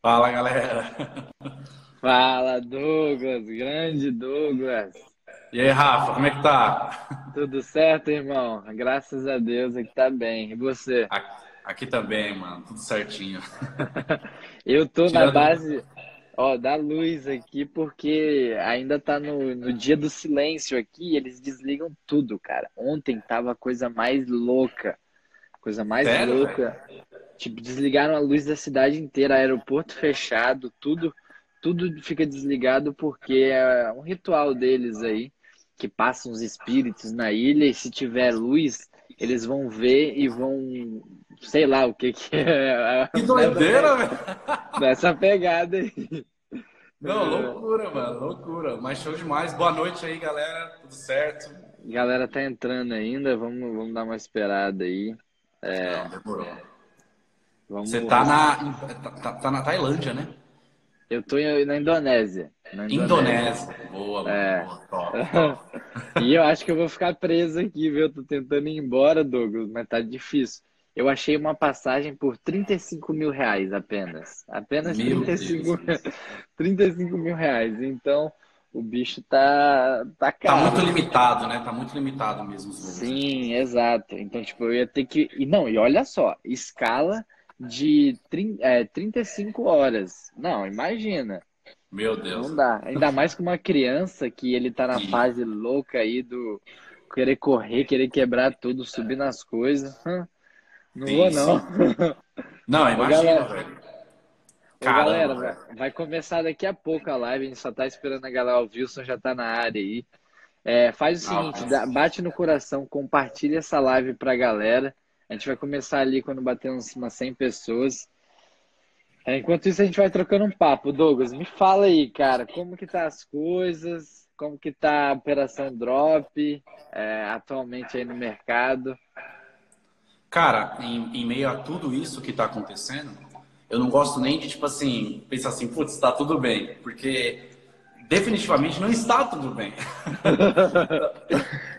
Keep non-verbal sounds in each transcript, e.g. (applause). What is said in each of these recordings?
Fala, galera. Fala, Douglas, grande Douglas. E aí, Rafa, como é que tá? Tudo certo, irmão? Graças a Deus aqui tá bem. E você? Aqui também, mano, tudo certinho. (laughs) Eu tô Tirando... na base, ó, da luz aqui, porque ainda tá no, no dia do silêncio aqui, eles desligam tudo, cara. Ontem tava a coisa mais louca. Coisa mais Sério, louca. Véio? Tipo, desligaram a luz da cidade inteira, aeroporto fechado, tudo, tudo fica desligado porque é um ritual deles aí, que passam os espíritos na ilha e se tiver luz, eles vão ver e vão, sei lá o que que é. Que doideira, velho! Nessa pegada aí. Não, loucura, mano, loucura. Mas show demais. Boa noite aí, galera. Tudo certo? Galera tá entrando ainda, vamos, vamos dar uma esperada aí. É... Não, demorou. Vamos... Você tá na, tá, tá, tá, na Tailândia, né? Eu tô na Indonésia. Na Indonésia. Indonésia. Boa, é. boa. Top, top. (laughs) e eu acho que eu vou ficar preso aqui, viu? Eu tô tentando ir embora, Douglas, mas tá difícil. Eu achei uma passagem por 35 mil reais apenas. Apenas Meu 35, 35 (laughs) mil reais. Então, o bicho tá, tá caro. Tá muito limitado, né? Tá muito limitado mesmo. Sim, exato. Então, tipo, eu ia ter que. E não, e olha só, escala de 30, é, 35 horas. Não, imagina. Meu Deus. Não dá. Ainda mais com uma criança que ele tá na Sim. fase louca aí do querer correr, querer quebrar tudo, subir nas coisas. Não Sim, vou, não. Não, imagina, velho. galera, vai começar daqui a pouco a live, a gente só tá esperando a galera. O Wilson já tá na área aí. É, faz o seguinte, bate no coração, compartilha essa live pra galera. A gente vai começar ali quando bater uns, umas 100 pessoas. É, enquanto isso, a gente vai trocando um papo. Douglas, me fala aí, cara, como que tá as coisas? Como que tá a operação Drop é, atualmente aí no mercado? Cara, em, em meio a tudo isso que está acontecendo, eu não gosto nem de, tipo assim, pensar assim, putz, está tudo bem. Porque definitivamente não está tudo bem. (laughs)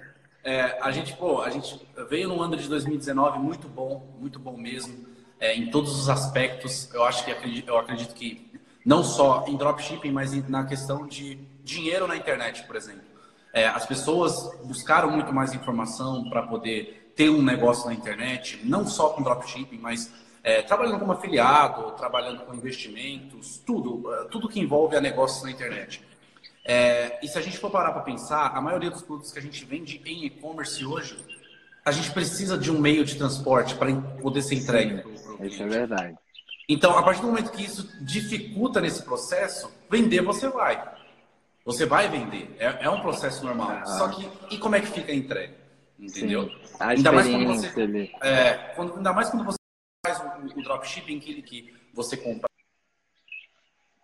É, a gente, pô, a gente veio num ano de 2019 muito bom, muito bom mesmo, é, em todos os aspectos. Eu acho que eu acredito que não só em dropshipping, mas na questão de dinheiro na internet, por exemplo. É, as pessoas buscaram muito mais informação para poder ter um negócio na internet, não só com dropshipping, mas é, trabalhando como afiliado, trabalhando com investimentos, tudo, é, tudo que envolve a negócios na internet. É, e se a gente for parar para pensar, a maioria dos produtos que a gente vende em e-commerce hoje, a gente precisa de um meio de transporte para poder ser entregue. Isso é verdade. Então, a partir do momento que isso dificulta nesse processo, vender você vai. Você vai vender. É, é um processo normal. Ah. Só que, e como é que fica a entrega? Entendeu? A ainda mais quando você. É, quando, ainda mais quando você faz o, o dropshipping que, que você compra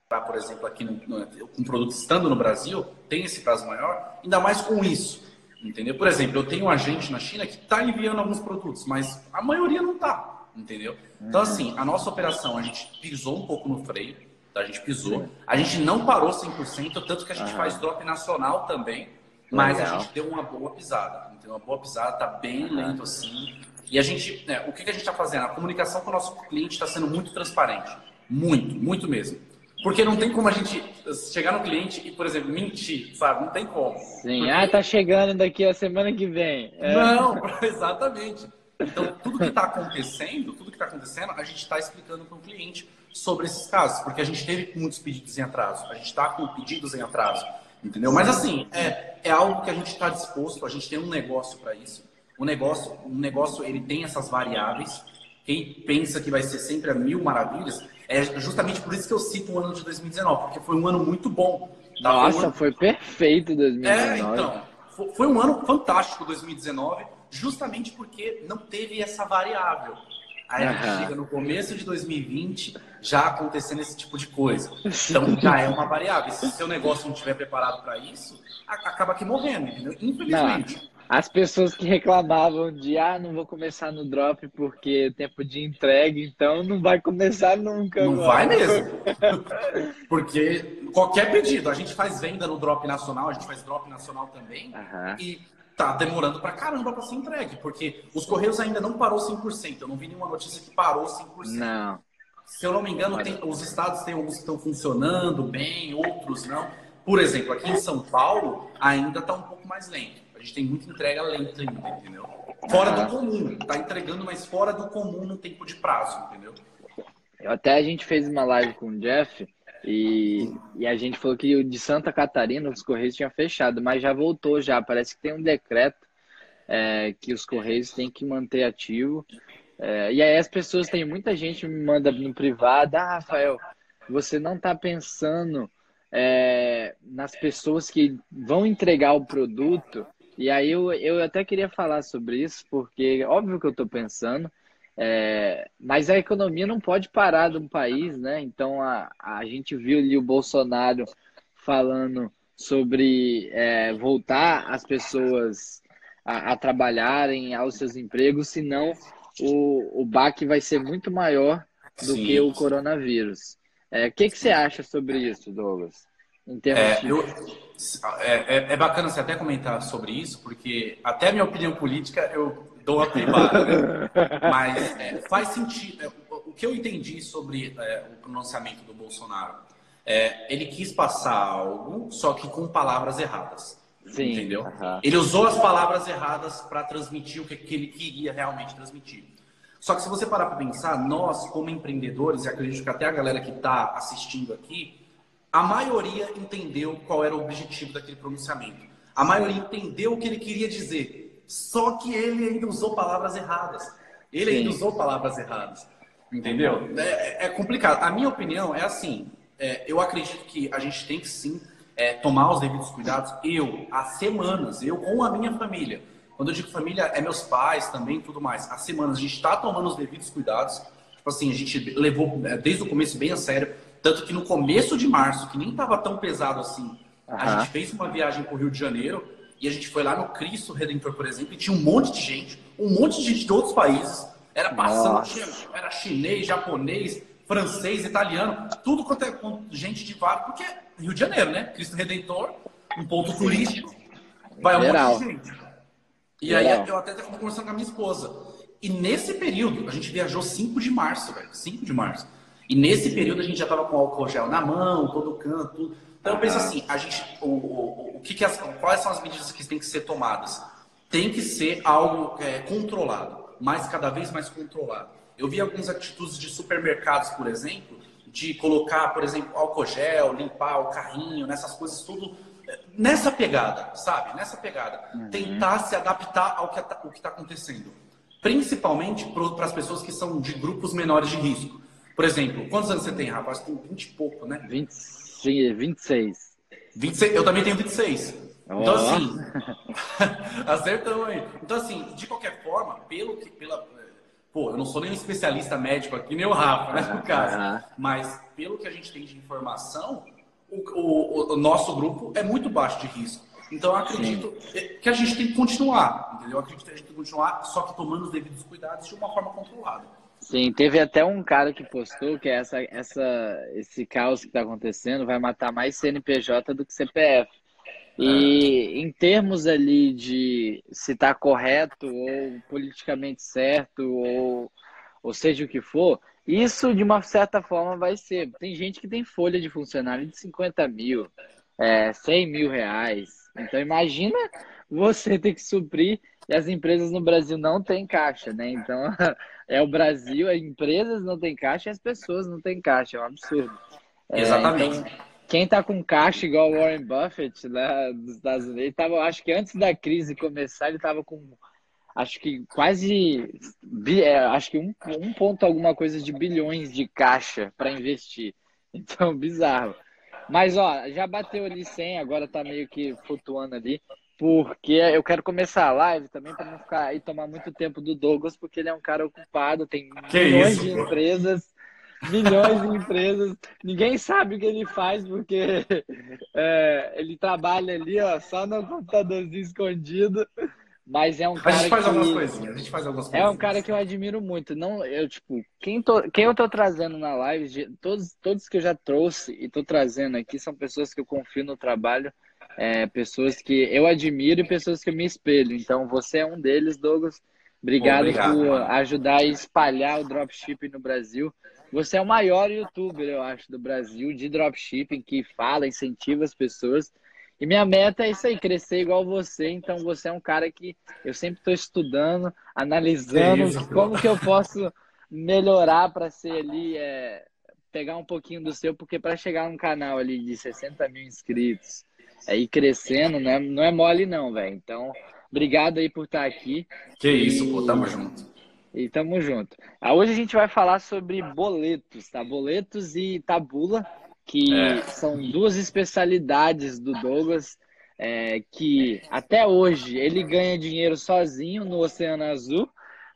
por exemplo, aqui no, no, um produto estando no Brasil, tem esse prazo maior, ainda mais com isso. Entendeu? Por exemplo, eu tenho um agente na China que está enviando alguns produtos, mas a maioria não está. Entendeu? Então, assim, a nossa operação, a gente pisou um pouco no freio, tá? a gente pisou. A gente não parou 100%, tanto que a gente faz drop nacional também, mas Legal. a gente deu uma boa pisada. Entendeu? Uma boa pisada, tá bem lento assim. E a gente, né, o que, que a gente está fazendo? A comunicação com o nosso cliente está sendo muito transparente. Muito, muito mesmo. Porque não tem como a gente chegar no cliente e, por exemplo, mentir, sabe? Não tem como. Sim, Porque... ah, tá chegando daqui a semana que vem. É. Não, (laughs) (laughs) exatamente. Então, tudo que está acontecendo, tudo que está acontecendo, a gente está explicando para o cliente sobre esses casos, porque a gente teve muitos pedidos em atraso, a gente está com pedidos em atraso, entendeu? Mas assim, é, é algo que a gente está disposto, a gente tem um negócio para isso. O negócio, o negócio ele tem essas variáveis. Quem pensa que vai ser sempre a mil maravilhas, é justamente por isso que eu cito o ano de 2019, porque foi um ano muito bom. Tá? Nossa, foi, um ano... foi perfeito 2019. É, então, foi um ano fantástico 2019, justamente porque não teve essa variável. Aí a gente chega no começo de 2020 já acontecendo esse tipo de coisa. Então (laughs) já é uma variável. Se seu negócio não estiver preparado para isso, acaba aqui morrendo, entendeu? Infelizmente. Não. As pessoas que reclamavam de ah, não vou começar no drop porque é tempo de entrega, então não vai começar nunca. Não vai mesmo. (laughs) porque qualquer pedido, a gente faz venda no drop nacional, a gente faz drop nacional também, uhum. e tá demorando pra caramba pra ser entregue, porque os Correios ainda não parou 100%. Eu não vi nenhuma notícia que parou 100%. Não. Se eu não me engano, tem, os estados têm alguns que estão funcionando bem, outros não. Por exemplo, aqui em São Paulo ainda está um pouco mais lento. A gente tem muita entrega lenta ainda, entendeu? Fora do comum. Está entregando, mas fora do comum no tempo de prazo, entendeu? Até a gente fez uma live com o Jeff e, e a gente falou que o de Santa Catarina, os Correios tinha fechado, mas já voltou já. Parece que tem um decreto é, que os Correios têm que manter ativo. É, e aí as pessoas, tem muita gente me manda no privado, ah, Rafael, você não está pensando é, nas pessoas que vão entregar o produto. E aí eu, eu até queria falar sobre isso, porque óbvio que eu estou pensando, é, mas a economia não pode parar de um país, né? Então a, a gente viu ali o Bolsonaro falando sobre é, voltar as pessoas a, a, trabalharem aos seus empregos, senão o, o baque vai ser muito maior do Sim. que o coronavírus. É, o que, que você acha sobre isso, Douglas? É, eu, é, é, é, bacana você até comentar sobre isso, porque até a minha opinião política eu dou a privada, né? (laughs) Mas é, faz sentido. É, o que eu entendi sobre é, o pronunciamento do Bolsonaro, ele quis passar algo, só que com palavras erradas. Sim, entendeu? Ele usou as palavras erradas para transmitir o que, que ele queria realmente transmitir. Só que se você parar para pensar, nós, como empreendedores, e acredito que até a galera que está assistindo aqui, a maioria entendeu qual era o objetivo daquele pronunciamento. A maioria entendeu o que ele queria dizer. Só que ele ainda usou palavras erradas. Ele Sim. ainda usou palavras erradas. Entendeu? É, é complicado. A minha opinião é assim: é, eu acredito que a gente tem que sim é, tomar os devidos cuidados. Eu, há semanas, eu com a minha família, quando eu digo família, é meus pais também tudo mais. Há semanas a gente está tomando os devidos cuidados. Tipo assim, a gente levou é, desde o começo bem a sério. Tanto que no começo de março, que nem estava tão pesado assim, uhum. a gente fez uma viagem para o Rio de Janeiro e a gente foi lá no Cristo Redentor, por exemplo, e tinha um monte de gente, um monte de gente de outros países. Era passando, tinha, era chinês, japonês, francês, italiano, tudo quanto é gente de vários, porque Rio de Janeiro, né? Cristo Redentor, um ponto turístico, vai um Geral. monte de gente. E Geral. aí eu até estava conversando com a minha esposa. E nesse período, a gente viajou 5 de março, velho. 5 de março. E nesse período a gente já estava com álcool gel na mão, todo canto. Então eu penso assim, a gente, o, o, o que, que as, quais são as medidas que têm que ser tomadas? Tem que ser algo é, controlado, mas cada vez mais controlado. Eu vi algumas atitudes de supermercados, por exemplo, de colocar, por exemplo, álcool gel, limpar o carrinho, nessas coisas tudo nessa pegada, sabe? Nessa pegada. Uhum. Tentar se adaptar ao que tá, está acontecendo. Principalmente para as pessoas que são de grupos menores de risco. Por exemplo, quantos anos você tem, rapaz? Tem 20 e pouco, né? 20, 26. 26. Eu também tenho 26. Oh. Então, assim, (laughs) acertamos aí. Então, assim, de qualquer forma, pelo que, pela, Pô, eu não sou nenhum especialista médico aqui, nem o Rafa, né, no caso. Mas, pelo que a gente tem de informação, o, o, o nosso grupo é muito baixo de risco. Então, eu acredito Sim. que a gente tem que continuar, entendeu? Eu acredito que a gente tem que continuar, só que tomando os devidos cuidados de uma forma controlada. Sim, teve até um cara que postou que essa, essa, esse caos que está acontecendo vai matar mais CNPJ do que CPF. E em termos ali de se está correto ou politicamente certo ou, ou seja o que for, isso de uma certa forma vai ser. Tem gente que tem folha de funcionário de 50 mil, é, 100 mil reais. Então imagina você ter que suprir e as empresas no Brasil não têm caixa, né? Então (laughs) é o Brasil, as empresas não têm caixa e as pessoas não têm caixa, é um absurdo. É, Exatamente. Então, quem tá com caixa igual Warren Buffett lá dos Estados Unidos, tava, acho que antes da crise começar, ele tava com acho que quase é, acho que um, um ponto alguma coisa de bilhões de caixa para investir. Então, (laughs) bizarro. Mas ó, já bateu ali 100, agora tá meio que flutuando ali, porque eu quero começar a live também para não ficar aí tomar muito tempo do Douglas, porque ele é um cara ocupado, tem que milhões isso, de pô? empresas milhões de empresas. Ninguém sabe o que ele faz porque é, ele trabalha ali, ó, só no computadorzinho escondido. Mas é um cara. A gente faz que... algumas coisinhas, a gente faz algumas coisinhas. É um cara que eu admiro muito. Não, eu, tipo, quem, tô, quem eu tô trazendo na live, todos, todos que eu já trouxe e tô trazendo aqui são pessoas que eu confio no trabalho, é, pessoas que eu admiro e pessoas que eu me espelho. Então, você é um deles, Douglas. Obrigado, Obrigado por mano. ajudar a espalhar o dropshipping no Brasil. você é o maior youtuber, eu acho, do Brasil de dropshipping que fala, incentiva as pessoas. E minha meta é isso aí, crescer igual você. Então você é um cara que eu sempre estou estudando, analisando isso, como que eu posso melhorar para ser ali, é, pegar um pouquinho do seu, porque para chegar num canal ali de 60 mil inscritos, é, ir crescendo, né? Não é mole não, velho. Então, obrigado aí por estar aqui. Que e... isso, pô, tamo junto. E tamo junto. Ah, hoje a gente vai falar sobre boletos, tá? Boletos e tabula, que é. são duas especialidades do Douglas, é, que até hoje ele ganha dinheiro sozinho no Oceano Azul,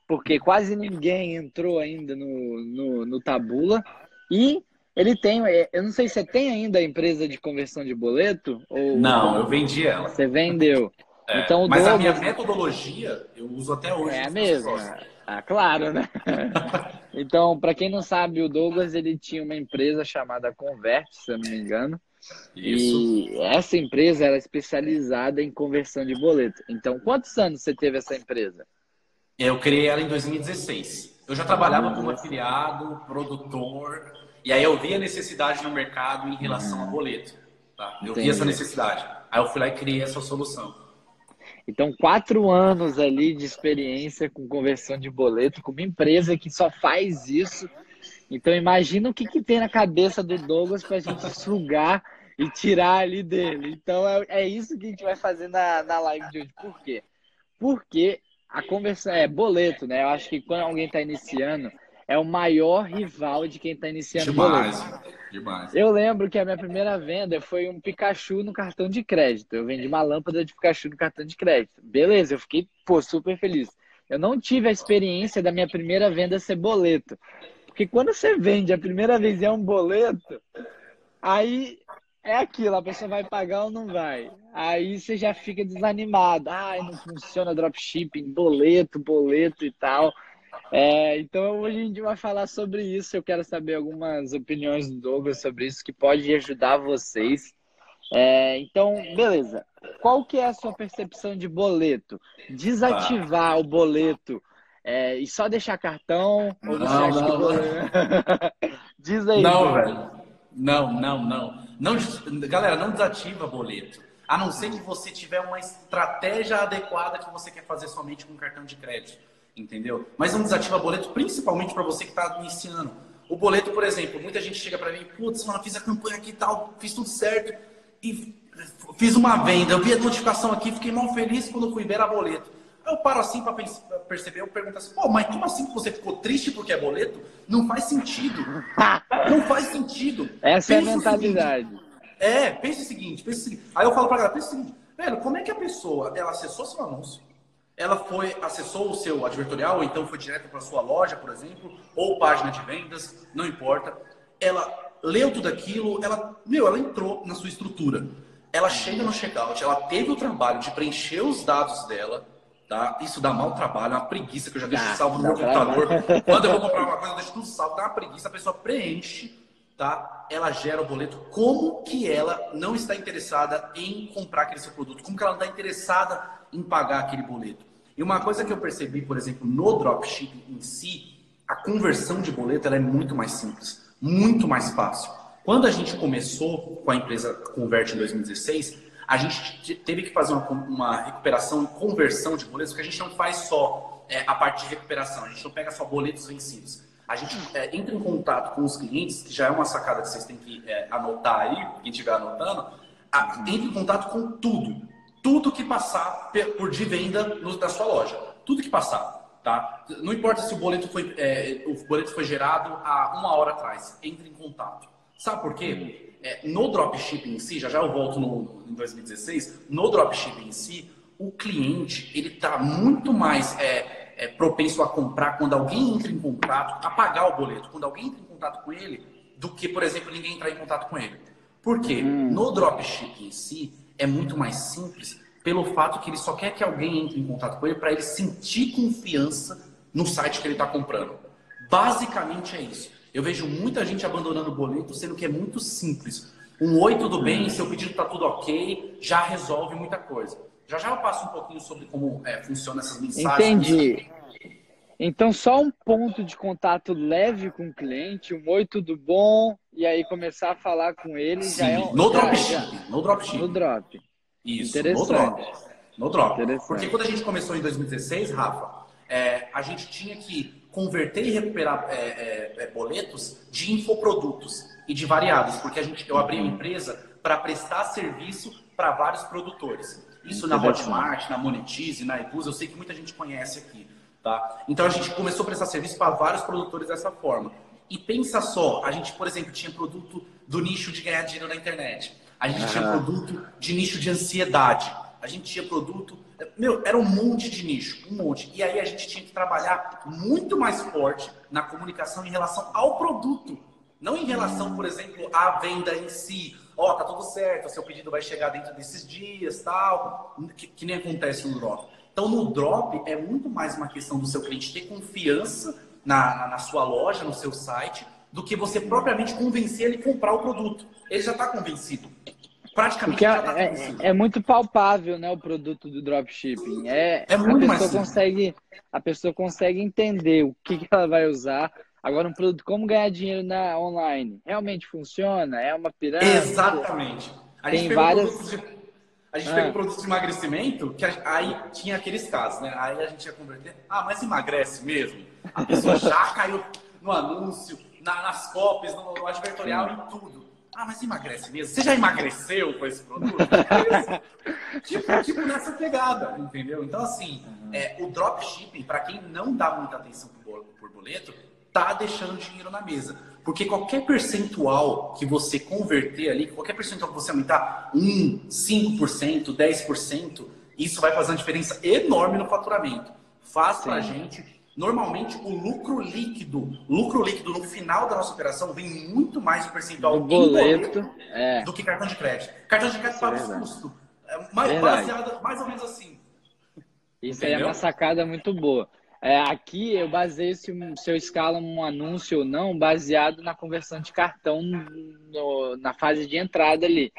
porque quase ninguém entrou ainda no, no, no tabula. E ele tem, é, eu não sei se você tem ainda a empresa de conversão de boleto? Ou não, eu vendi ela. Você vendeu. É, então, mas Douglas... a minha metodologia eu uso até hoje. É a mesma. Ah, claro, né? (laughs) então, para quem não sabe, o Douglas ele tinha uma empresa chamada Convert, se eu não me engano. Isso. E essa empresa era especializada em conversão de boleto. Então, quantos anos você teve essa empresa? Eu criei ela em 2016. Eu já trabalhava como afiliado, produtor, e aí eu vi a necessidade no mercado em relação uhum. a boleto. Tá? Eu Entendi. vi essa necessidade. Aí eu fui lá e criei essa solução. Então, quatro anos ali de experiência com conversão de boleto, com uma empresa que só faz isso. Então, imagina o que, que tem na cabeça do Douglas para a gente sugar e tirar ali dele. Então, é, é, isso que a gente vai fazer na, na live de hoje. Por quê? Porque a conversão é boleto, né? Eu acho que quando alguém está iniciando, é o maior rival de quem está iniciando demais, boleto. Demais. Eu lembro que a minha primeira venda foi um Pikachu no cartão de crédito. Eu vendi uma lâmpada de Pikachu no cartão de crédito. Beleza, eu fiquei pô, super feliz. Eu não tive a experiência da minha primeira venda ser boleto. Porque quando você vende a primeira vez é um boleto, aí é aquilo, a pessoa vai pagar ou não vai. Aí você já fica desanimado. Ai, não funciona dropshipping, boleto, boleto e tal. É, então hoje a gente vai falar sobre isso. Eu quero saber algumas opiniões do Douglas sobre isso que pode ajudar vocês. É, então, beleza. Qual que é a sua percepção de boleto? Desativar ah. o boleto é, e só deixar cartão? Ou você não, acha não. que boleto... (laughs) Diz aí. Não, velho. Não, não, não, não. Galera, não desativa boleto. A não ser que você tiver uma estratégia adequada que você quer fazer somente com cartão de crédito entendeu? Mas não desativa boleto, principalmente para você que está iniciando. O boleto, por exemplo, muita gente chega para mim, putz, mano, fiz a campanha aqui e tal, fiz tudo certo e fiz uma venda, eu vi a notificação aqui, fiquei mal feliz quando fui ver a boleto. Eu paro assim para perceber, eu pergunto assim, pô, mas como assim que você ficou triste porque é boleto? Não faz sentido. (laughs) Não faz sentido. Essa pensa é a mentalidade. Seguinte, é, pensa o seguinte, pensa o seguinte. Aí eu falo pra galera, pensa o seguinte, velho, como é que a pessoa, ela acessou seu anúncio, ela foi acessou o seu advertorial, ou então foi direto para sua loja, por exemplo, ou página de vendas, não importa. Ela leu tudo aquilo, ela, meu, ela entrou na sua estrutura. Ela chega no checkout, ela teve o trabalho de preencher os dados dela, tá? Isso dá mau trabalho, é uma preguiça que eu já deixo ah, salvo no meu computador. (laughs) Quando eu vou comprar uma coisa, eu deixo tudo salvo, dá uma preguiça, a pessoa preenche, tá? Ela gera o boleto. Como que ela não está interessada em comprar aquele seu produto? Como que ela não está interessada em pagar aquele boleto. E uma coisa que eu percebi, por exemplo, no dropshipping em si, a conversão de boleto é muito mais simples, muito mais fácil. Quando a gente começou com a empresa Convert em 2016, a gente teve que fazer uma, uma recuperação e conversão de boletos, porque a gente não faz só é, a parte de recuperação, a gente não pega só boletos vencidos. A gente é, entra em contato com os clientes, que já é uma sacada que vocês têm que é, anotar aí, quem estiver anotando, a, entra em contato com tudo tudo que passar por de venda da sua loja. Tudo que passar, tá? Não importa se o boleto foi, é, o boleto foi gerado há uma hora atrás. Entre em contato. Sabe por quê? É, no dropshipping em si, já já eu volto no, em 2016, no dropshipping em si, o cliente ele está muito mais é, é, propenso a comprar quando alguém entra em contato, a pagar o boleto, quando alguém entra em contato com ele, do que, por exemplo, ninguém entrar em contato com ele. Por quê? Hum. No dropshipping em si, é muito mais simples pelo fato que ele só quer que alguém entre em contato com ele para ele sentir confiança no site que ele está comprando. Basicamente é isso. Eu vejo muita gente abandonando o boleto, sendo que é muito simples. Um oi, tudo bem, seu pedido está tudo ok, já resolve muita coisa. Já já eu passo um pouquinho sobre como é, funciona essas mensagens. Entendi. Então, só um ponto de contato leve com o cliente, um oi, tudo bom, e aí começar a falar com ele Sim, já é um. no dropshipping. No dropshipping. No drop. Isso, Interessante. no drop. No drop. Interessante. Porque quando a gente começou em 2016, Rafa, é, a gente tinha que converter e recuperar é, é, é, boletos de infoprodutos e de variados, porque a gente, eu abri uma empresa para prestar serviço para vários produtores. Isso na. Hotmart, na Monetize, na Ibus, eu sei que muita gente conhece aqui. Tá? Então a gente começou a prestar serviço para vários produtores dessa forma. E pensa só, a gente, por exemplo, tinha produto do nicho de ganhar dinheiro na internet. A gente tinha Aham. produto de nicho de ansiedade. A gente tinha produto. Meu, era um monte de nicho, um monte. E aí a gente tinha que trabalhar muito mais forte na comunicação em relação ao produto. Não em relação, por exemplo, à venda em si. Ó, tá tudo certo, seu pedido vai chegar dentro desses dias, tal. Que, que nem acontece no drop. Então, no drop, é muito mais uma questão do seu cliente ter confiança na, na, na sua loja, no seu site, do que você propriamente convencer ele a comprar o produto. Ele já está convencido. Praticamente já está é, convencido. é, é muito palpável, né, o produto do dropshipping. É, É muito a mais pessoa simples. consegue, a pessoa consegue entender o que, que ela vai usar. Agora, um produto, como ganhar dinheiro na online? Realmente funciona? É uma pirâmide? Exatamente. A gente Tem várias- produtos de, a gente Ah. pegou produtos de emagrecimento, que aí tinha aqueles casos, né? Aí a gente ia converter. Ah, mas emagrece mesmo? A pessoa já (laughs) caiu no anúncio, na- nas copies, no, no advertorial e tudo. Ah, mas emagrece mesmo? Você já emagreceu com esse produto? É tipo, tipo nessa pegada, entendeu? Então, assim, é, o dropshipping, para quem não dá muita atenção por, por boleto, tá deixando dinheiro na mesa. Porque qualquer percentual que você converter ali, qualquer percentual que você aumentar 1, 5%, 10%, isso vai fazer uma diferença enorme no faturamento. Faz pra Sim. gente. Normalmente, o lucro líquido, lucro líquido no final da nossa operação vem muito mais do percentual Do boleto. É. do que cartão de crédito. Cartão de crédito é paga os verdade. custos. É mais, baseado, mais ou menos assim. Isso aí é Entendeu? uma sacada muito boa. É, aqui eu baseio se, se eu escalo um anúncio ou não baseado na conversão de cartão no- na fase de entrada ali.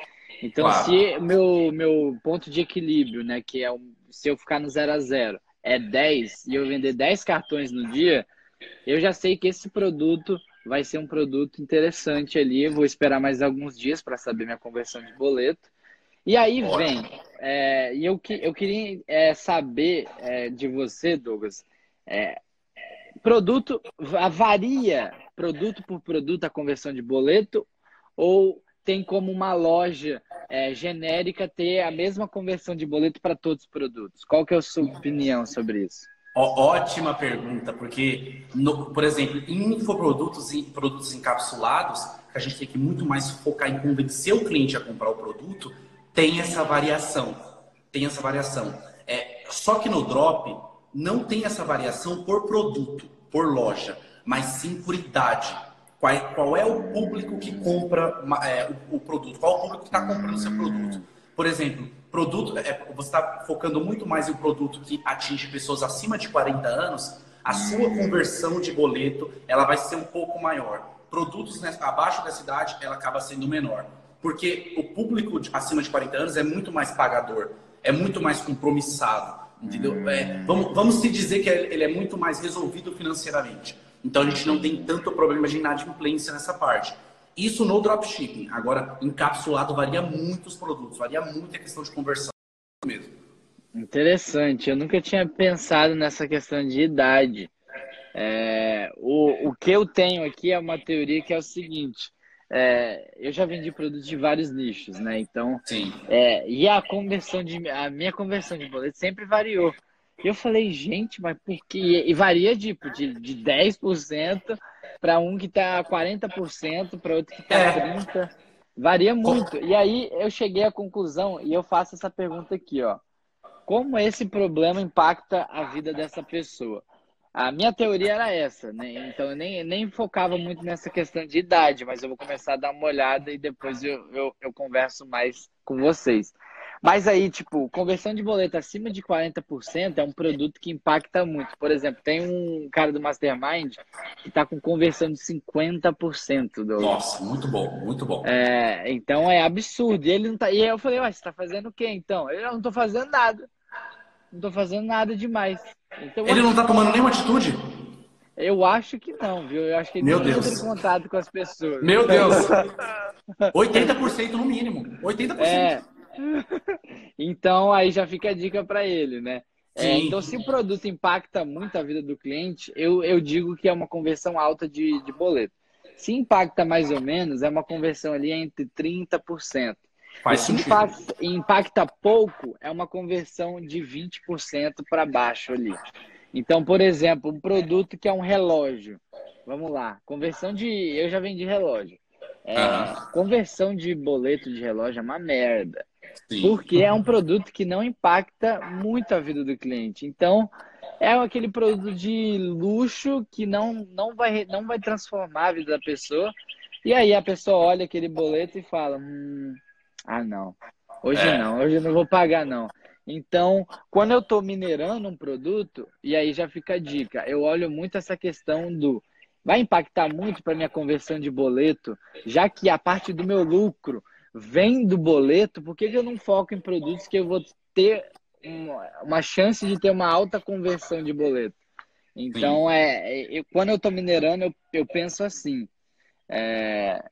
Então, Claro. se meu, meu ponto de equilíbrio, né, que é se eu ficar no 0 a 0 é 10 e eu vender 10 cartões no dia, eu já sei que esse produto vai ser um produto interessante ali. Eu vou esperar mais alguns dias para saber minha conversão de boleto. E aí vem, é, e eu, que- eu queria é, saber é, de você, Douglas, é, produto va- varia produto por produto a conversão de boleto ou tem como uma loja é, genérica ter a mesma conversão de boleto para todos os produtos? Qual que é a sua opinião sobre isso? Ó- ótima pergunta, porque, no- por exemplo, em infoprodutos e produtos encapsulados, que a gente tem que muito mais focar em convencer o cliente a comprar o produto, tem essa variação. Tem essa variação. É, só que no drop não tem essa variação por produto, por loja, mas sim por idade. Qual é, qual é o público que compra é, o, o produto? Qual é o público que está comprando o seu produto? Por exemplo, produto, é, você está focando muito mais em produto que atinge pessoas acima de 40 anos, a sua conversão de boleto ela vai ser um pouco maior. Produtos abaixo dessa idade, ela acaba sendo menor. Porque o público de- acima de 40 anos é muito mais pagador, é muito mais compromissado. Entendeu? É, vamos, vamos se dizer que ele é muito mais resolvido financeiramente. Então a gente não tem tanto problema de inadimplência nessa parte. Isso no dropshipping. Agora, encapsulado varia muito os produtos, varia muito a questão de conversão mesmo. Interessante, eu nunca tinha pensado nessa questão de idade. É, o, o que eu tenho aqui é uma teoria que é o seguinte: é, eu já vendi produtos de vários nichos, né? Então, é, e a conversão de a minha conversão de boleto sempre variou. E eu falei, gente, mas por quê? E varia tipo, de, de 10% para um que tá 40%, para outro que tá É. 30%. Varia muito. E aí eu cheguei à conclusão e eu faço essa pergunta aqui, ó. Como esse problema impacta a vida dessa pessoa? A minha teoria era essa, né? Então eu nem, nem focava muito nessa questão de idade, mas eu vou começar a dar uma olhada e depois eu, eu, eu converso mais com vocês. Mas aí, tipo, conversão de boleto acima de 40% é um produto que impacta muito. Por exemplo, tem um cara do Mastermind que está com conversão de 50% do. Nossa, muito bom, muito bom. É, então é absurdo. E ele não tá. E aí eu falei, ué, você tá fazendo o quê então? Ele, eu não tô fazendo nada. Não tô fazendo nada demais. Então, Ele não tá tomando nenhuma atitude? Eu acho que não, viu? Eu acho que ele Meu tem Deus. contato com as pessoas. Meu Deus! (laughs) 80% no mínimo. 80%. É. (laughs) Então aí já fica a dica para ele, né? É, então, se o produto impacta muito a vida do cliente, eu, eu digo que é uma conversão alta de, de boleto. Se impacta mais ou menos, é uma conversão ali entre 30%. Faz impacta, impacta pouco, é uma conversão de 20% para baixo ali. Então, por exemplo, um produto que é um relógio. Vamos lá, conversão de. Eu já vendi relógio. É, Aham. Conversão de boleto de relógio é uma merda. Sim. Porque é um produto que não impacta muito a vida do cliente. Então, é aquele produto de luxo que não, não, vai, não vai transformar a vida da pessoa. E aí a pessoa olha aquele boleto e fala: hum, ah, não, hoje É. não, hoje eu não vou pagar, não. Então, quando eu estou minerando um produto, e aí já fica a dica, eu olho muito essa questão do vai impactar muito para minha conversão de boleto, já que a parte do meu lucro vem do boleto, por que, eu não foco em produtos que eu vou ter uma, uma chance de ter uma alta conversão de boleto? Então, é, é, eu- quando eu estou minerando, eu, eu penso assim. É,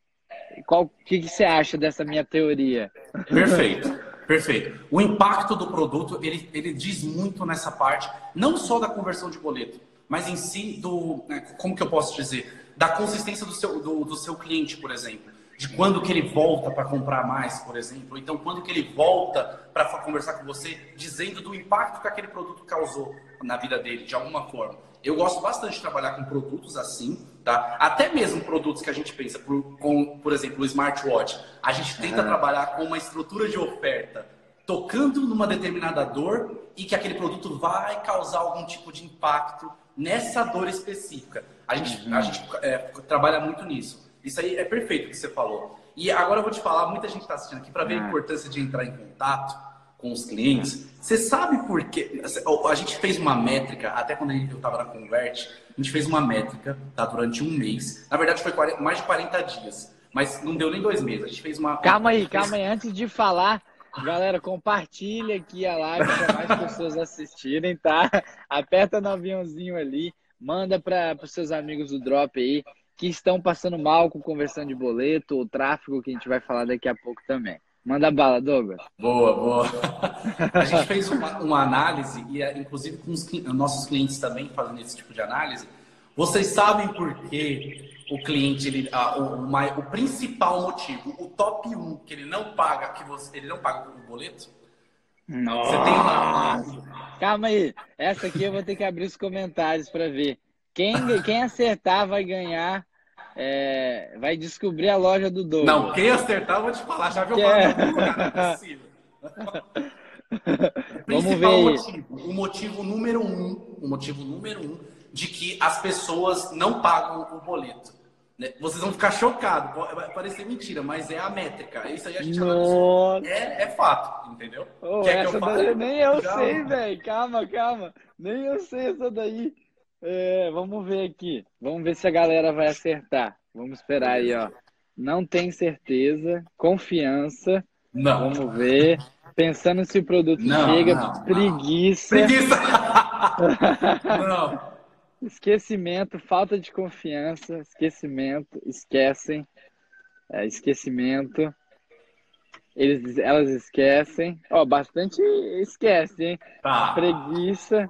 qual que, que você acha dessa minha teoria? Perfeito, perfeito. O impacto do produto, ele, ele diz muito nessa parte, não só da conversão de boleto, mas em si do, né, como que eu posso dizer, da consistência do seu, do, do seu cliente, por exemplo. De quando que ele volta para comprar mais, por exemplo. Então, quando que ele volta para conversar com você, dizendo do impacto que aquele produto causou na vida dele, de alguma forma. Eu gosto bastante de trabalhar com produtos assim, tá? Até mesmo produtos que a gente pensa, por, com, por exemplo, o smartwatch. A gente tenta Ah. trabalhar com uma estrutura de oferta tocando numa determinada dor e que aquele produto vai causar algum tipo de impacto nessa dor específica. A gente, a gente é, trabalha muito nisso. Isso aí é perfeito o que você falou. E agora eu vou te falar, muita gente está assistindo aqui para ver a Ah. importância de entrar em contato com os clientes. Você sabe por quê? A gente fez uma métrica, até quando eu estava na Convert, a gente fez uma métrica tá, durante um mês. Na verdade, foi 40 mais de 40 dias. Mas não deu nem dois meses. A gente fez uma. Calma aí, calma aí. Antes de falar, galera, compartilha aqui a live para mais pessoas assistirem, tá? Aperta no aviãozinho ali, manda para os seus amigos do Drop aí que estão passando mal com conversão de boleto ou tráfego, que a gente vai falar daqui a pouco também. Manda bala, Douglas. Boa, boa. (laughs) A gente fez uma, uma análise, e é, inclusive com os nossos clientes também fazendo esse tipo de análise. Vocês sabem por que o cliente, ele, ah, o, o principal motivo, o top 1 que ele não paga, que você, ele não paga o boleto? Você tem uma. Calma aí. Essa aqui eu vou ter que abrir os comentários para ver. Quem, quem acertar vai ganhar, é, vai descobrir a loja do Douglas. Não, quem acertar, eu vou te falar. Já viu Que é? não é possível. (laughs) O Vamos ver motivo, o motivo número um, o motivo número um de que as pessoas não pagam o boleto. né? Vocês vão ficar chocados, vai parecer mentira, mas é a métrica. Isso aí a gente é, é fato, entendeu? Quer que essa eu fale? daí nem eu Já- sei, velho. Calma, calma. Nem eu sei essa daí. É, vamos ver aqui. Vamos ver se a galera vai acertar. Vamos esperar aí, ó. Não tem certeza. Confiança. Não. Vamos ver. Pensando se o produto Não, chega. não, não. preguiça. Preguiça! (laughs) não. Esquecimento. Falta de confiança. Esquecimento. Esquecem. É, esquecimento. Eles, elas esquecem. Ó, bastante esquece, hein? Tá, Preguiça.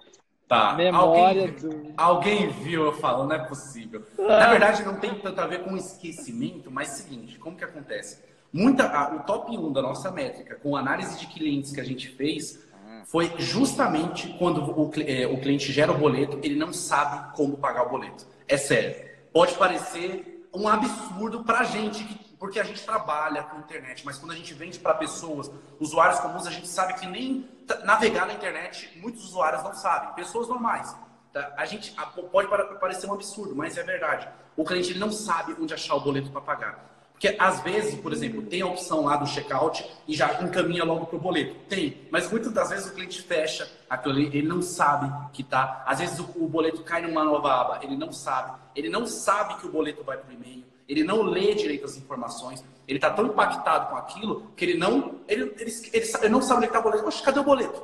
Tá. Memória Alguém, do. alguém viu eu falando, não é possível. Na verdade, não tem tanto a ver com esquecimento, mas seguinte, como que acontece? Muita, a- o top 1 da nossa métrica, com análise de clientes que a gente fez, foi justamente quando o, eh, o cliente gera o boleto, ele não sabe como pagar o boleto. É sério. Pode parecer um absurdo pra gente, que- porque a gente trabalha com internet, mas quando a gente vende para pessoas, usuários comuns, a gente sabe que nem navegar na internet, muitos usuários não sabem, pessoas normais. Tá? A gente pode para- parecer um absurdo, mas é verdade. O cliente não sabe onde achar o boleto para pagar. Porque às vezes, por exemplo, tem a opção lá do checkout e já encaminha logo pro boleto. Tem, mas muitas das vezes o cliente fecha aquilo ali, ele não sabe que tá. Às vezes o, o boleto cai numa nova aba, ele não sabe. Ele não sabe que o boleto vai pro e-mail. Ele não lê direito as informações. Ele tá tão impactado com aquilo que ele não, ele, ele, ele, ele não sabe onde é que tá o boleto. Poxa, cadê o boleto?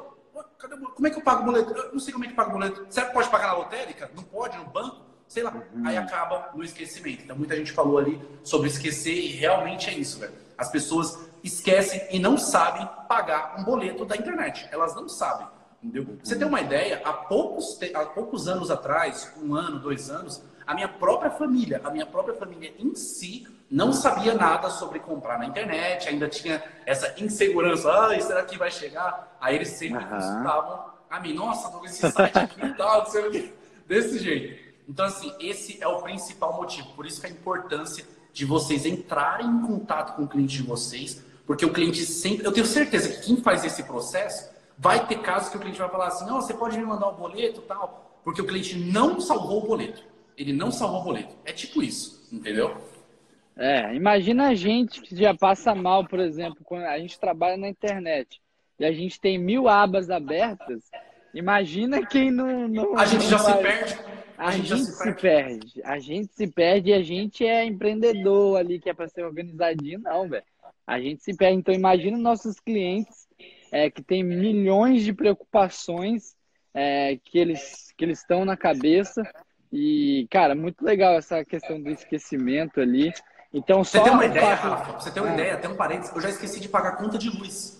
Cadê o boleto? Como é que eu pago o boleto? Eu não sei como é que paga o boleto. Será que pode pagar na lotérica? Não pode, no banco? sei lá, uhum. aí acaba no esquecimento. Então muita gente falou ali sobre esquecer e realmente é isso, velho. As pessoas esquecem e não sabem pagar um boleto da internet. Elas não sabem. Entendeu? Pra você ter uma ideia, há poucos, há poucos anos atrás, um ano, dois anos, a minha própria família, a minha própria família em si, não sabia nada sobre comprar na internet, ainda tinha essa insegurança, ah, será que vai chegar? Aí eles sempre uhum. consultavam a mim, nossa, tô com esse site aqui e tal, não sei o que, desse jeito. Então, assim, esse é o principal motivo. Por isso que a importância de vocês entrarem em contato com o cliente de vocês, porque o cliente sempre. Eu tenho certeza que quem faz esse processo vai ter casos que o cliente vai falar assim: não, você pode me mandar o boleto tal, porque o cliente não salvou o boleto. Ele não salvou o boleto. É tipo isso, entendeu? É, imagina a gente que já passa mal, por exemplo, quando a gente trabalha na internet e a gente tem mil abas abertas. Imagina quem não. não a gente não já se perde. A, a gente, gente se, perde. perde. A gente se perde e a gente é empreendedor ali, que é para ser organizadinho, não, velho. A gente se perde. Então, imagina nossos clientes é, que tem milhões de preocupações é, que eles que eles estão na cabeça. E, cara, muito legal essa questão do esquecimento ali. Então, só. Você tem uma ideia, Rafa? Você tem uma ah. ideia, tem um parênteses. Eu já esqueci de pagar conta de luz.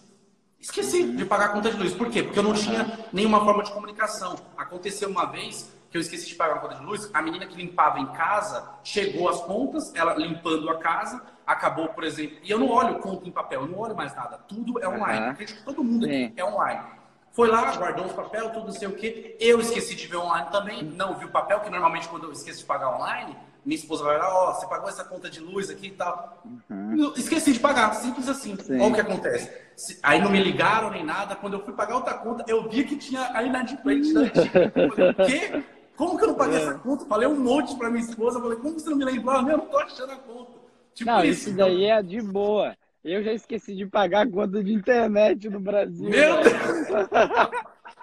Esqueci de pagar a conta de luz. Por quê? Porque eu não tinha nenhuma forma de comunicação. Aconteceu uma vez que eu esqueci de pagar a conta de luz, a menina que limpava em casa chegou às contas, ela limpando a casa, acabou, por exemplo, e eu não olho conta em papel, eu não olho mais nada, tudo é online. Uhum. Todo mundo aqui é online. Foi lá, guardou os papéis, tudo não sei o que. Eu esqueci de ver online também, não vi o papel, que normalmente quando eu esqueço de pagar online, minha esposa vai lá, ó, oh, você pagou essa conta de luz aqui e tal. Uhum. Esqueci de pagar, simples assim. Sim. Olha o que acontece. Aí não me ligaram nem nada. Quando eu fui pagar outra conta, eu vi que tinha a inadimplente (laughs) da antiga. o quê? Como que eu não paguei é. essa conta? Falei um monte pra minha esposa. Falei, como você não me lembrou? Ah, meu, não tô achando a conta. Tipo não, isso, isso daí é de boa. Eu já esqueci de pagar a conta de internet no Brasil. Meu né? Deus!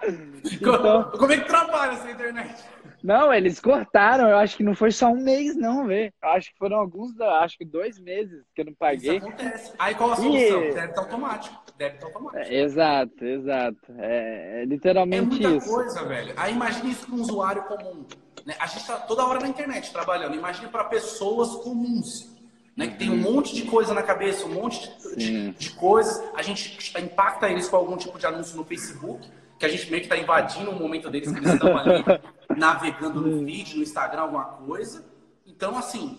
(laughs) então... (laughs) Como é que trabalha essa internet? Não, eles cortaram. Eu acho que não foi só um mês, não, vê. Eu acho que foram alguns, acho que dois meses que eu não paguei. Isso acontece. Aí qual a solução? E... Débito automático. Débito automático. É, exato, exato. É, é literalmente isso. É muita isso. coisa, velho. Aí imagine isso com um usuário comum. Né? A gente está toda hora na internet trabalhando. Imagine para pessoas comuns. Né, que tem um uhum. monte de coisa na cabeça, um monte de, de, de coisas. A gente impacta eles com algum tipo de anúncio no Facebook que a gente meio que está invadindo o momento deles, que eles estão ali (laughs) navegando no feed, no Instagram, alguma coisa. Então, assim,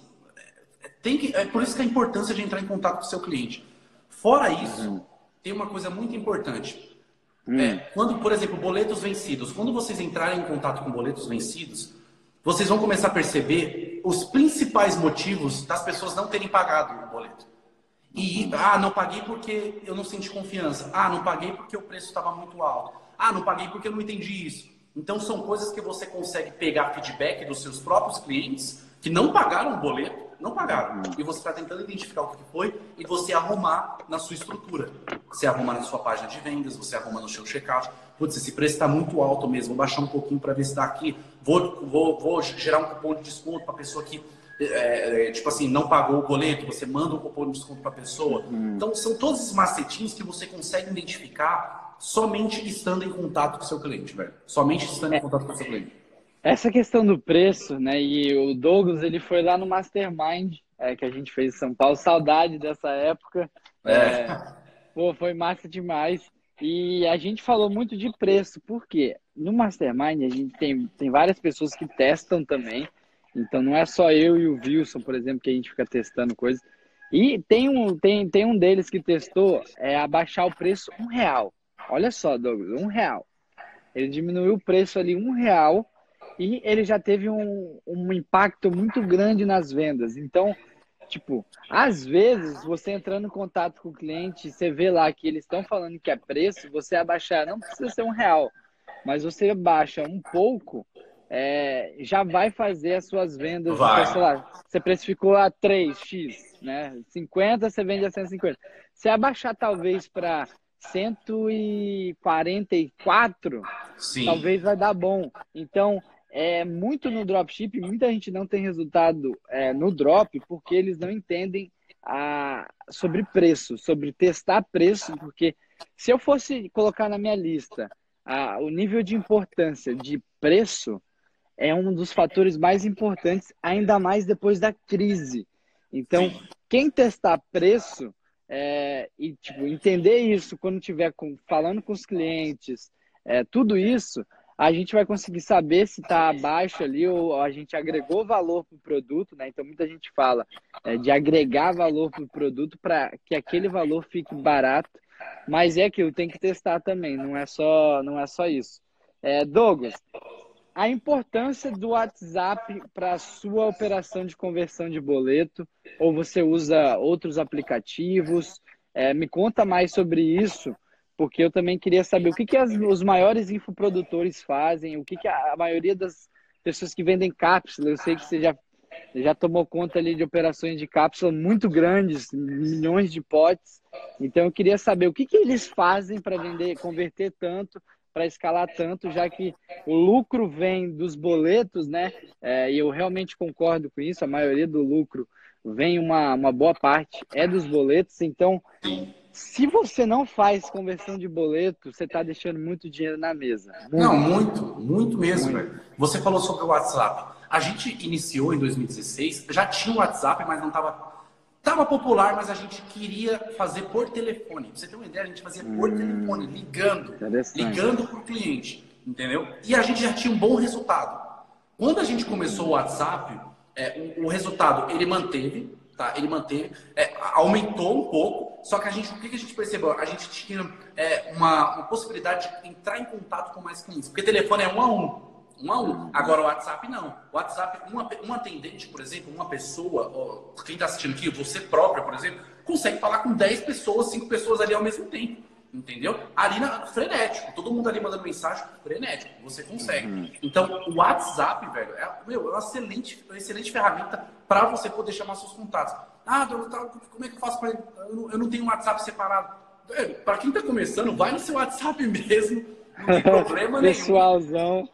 é, tem que, é por isso que a importância de entrar em contato com o seu cliente. Fora isso, uhum. tem uma coisa muito importante. Uhum. É, quando, por exemplo, boletos vencidos, quando vocês entrarem em contato com boletos vencidos, vocês vão começar a perceber os principais motivos das pessoas não terem pagado o boleto. E, ah, não paguei porque eu não senti confiança. Ah, não paguei porque o preço estava muito alto. Ah, não paguei porque eu não entendi isso. Então são coisas que você consegue pegar feedback dos seus próprios clientes que não pagaram o boleto, não pagaram. E você está tentando identificar o que foi e você arrumar na sua estrutura. Você arruma na sua página de vendas, você arruma no seu checkout. Putz, esse preço está muito alto mesmo, vou baixar um pouquinho para ver se está aqui. Vou, vou, vou gerar um cupom de desconto para a pessoa que, é, é, tipo assim, não pagou o boleto, você manda um cupom de desconto para a pessoa. Uhum. Então, são todos esses macetinhos que você consegue identificar somente estando em contato com o seu cliente, velho. Somente estando em contato com o seu cliente. Essa questão do preço, né? E o Douglas, ele foi lá no Mastermind é, que a gente fez em São Paulo. Saudade dessa época. É. é. Pô, foi massa demais. E a gente falou muito de preço, porque no Mastermind a gente tem, tem várias pessoas que testam também. Então não é só eu e o Wilson, por exemplo, que a gente fica testando coisas. E tem um, tem, tem um deles que testou é abaixar o preço um real. Olha só, Douglas, um real. Ele diminuiu o preço ali um real e ele já teve um, um impacto muito grande nas vendas. Então, tipo, às vezes você entrando em contato com o cliente, você vê lá que eles estão falando que é preço, você abaixar, não precisa ser um real, mas você baixa um pouco, é, já vai fazer as suas vendas, vai. sei lá, você precificou a 3x, né? 50, você vende a 150. Se abaixar talvez para 144, Sim. talvez vai dar bom. Então, é muito no dropship, muita gente não tem resultado é, no drop porque eles não entendem a, sobre preço, sobre testar preço, porque se eu fosse colocar na minha lista a, o nível de importância de preço, é um dos fatores mais importantes, ainda mais depois da crise. Então, quem testar preço é, e tipo, entender isso quando estiver falando com os clientes, é, tudo isso, a gente vai conseguir saber se está abaixo ali ou a gente agregou valor para o produto, né? Então muita gente fala é, de agregar valor para o produto para que aquele valor fique barato, mas é aquilo, tem que testar também, não é só, não é só isso. É, Douglas, a importância do WhatsApp para a sua operação de conversão de boleto, ou você usa outros aplicativos? É, me conta mais sobre isso porque eu também queria saber o que, que as, os maiores infoprodutores fazem, o que, que a, a, maioria das pessoas que vendem cápsula, eu sei que você já, já tomou conta ali de operações de cápsula muito grandes, milhões de potes, então eu queria saber o que, que eles fazem para vender, converter tanto, para escalar tanto, já que o lucro vem dos boletos, né? É, e eu realmente concordo com isso, a maioria do lucro vem uma, uma boa parte é dos boletos, então se você não faz conversão de boleto, você está deixando muito dinheiro na mesa. Muito. Não, muito, muito mesmo, muito. velho. Você falou sobre o WhatsApp. A gente iniciou em 2016, já tinha o WhatsApp, mas não estava Tava popular, mas a gente queria fazer por telefone. Pra você ter uma ideia, a gente fazia por hum, telefone, ligando, ligando para o cliente, entendeu? E a gente já tinha um bom resultado. Quando a gente começou o WhatsApp, é, o, o resultado ele manteve, tá? Ele manteve, é, aumentou um pouco, só que a gente, o que a gente percebeu? A gente tinha é, uma, uma, possibilidade de entrar em contato com mais clientes, porque telefone é um a um. Um a um. Agora o WhatsApp não. O WhatsApp, uma, um atendente, por exemplo, uma pessoa, ó, quem está assistindo aqui, você própria, por exemplo, consegue falar com 10 pessoas, 5 pessoas ali ao mesmo tempo. Entendeu? Ali na frenético, todo mundo ali mandando mensagem, frenético, você consegue. Uhum. Então, o WhatsApp, velho, é, meu, é uma excelente, uma excelente ferramenta para você poder chamar seus contatos. Ah, como é que eu faço para. Eu, eu não tenho um WhatsApp separado. Para quem está começando, vai no seu WhatsApp (laughs) mesmo, não tem problema nenhum. Pessoalzão.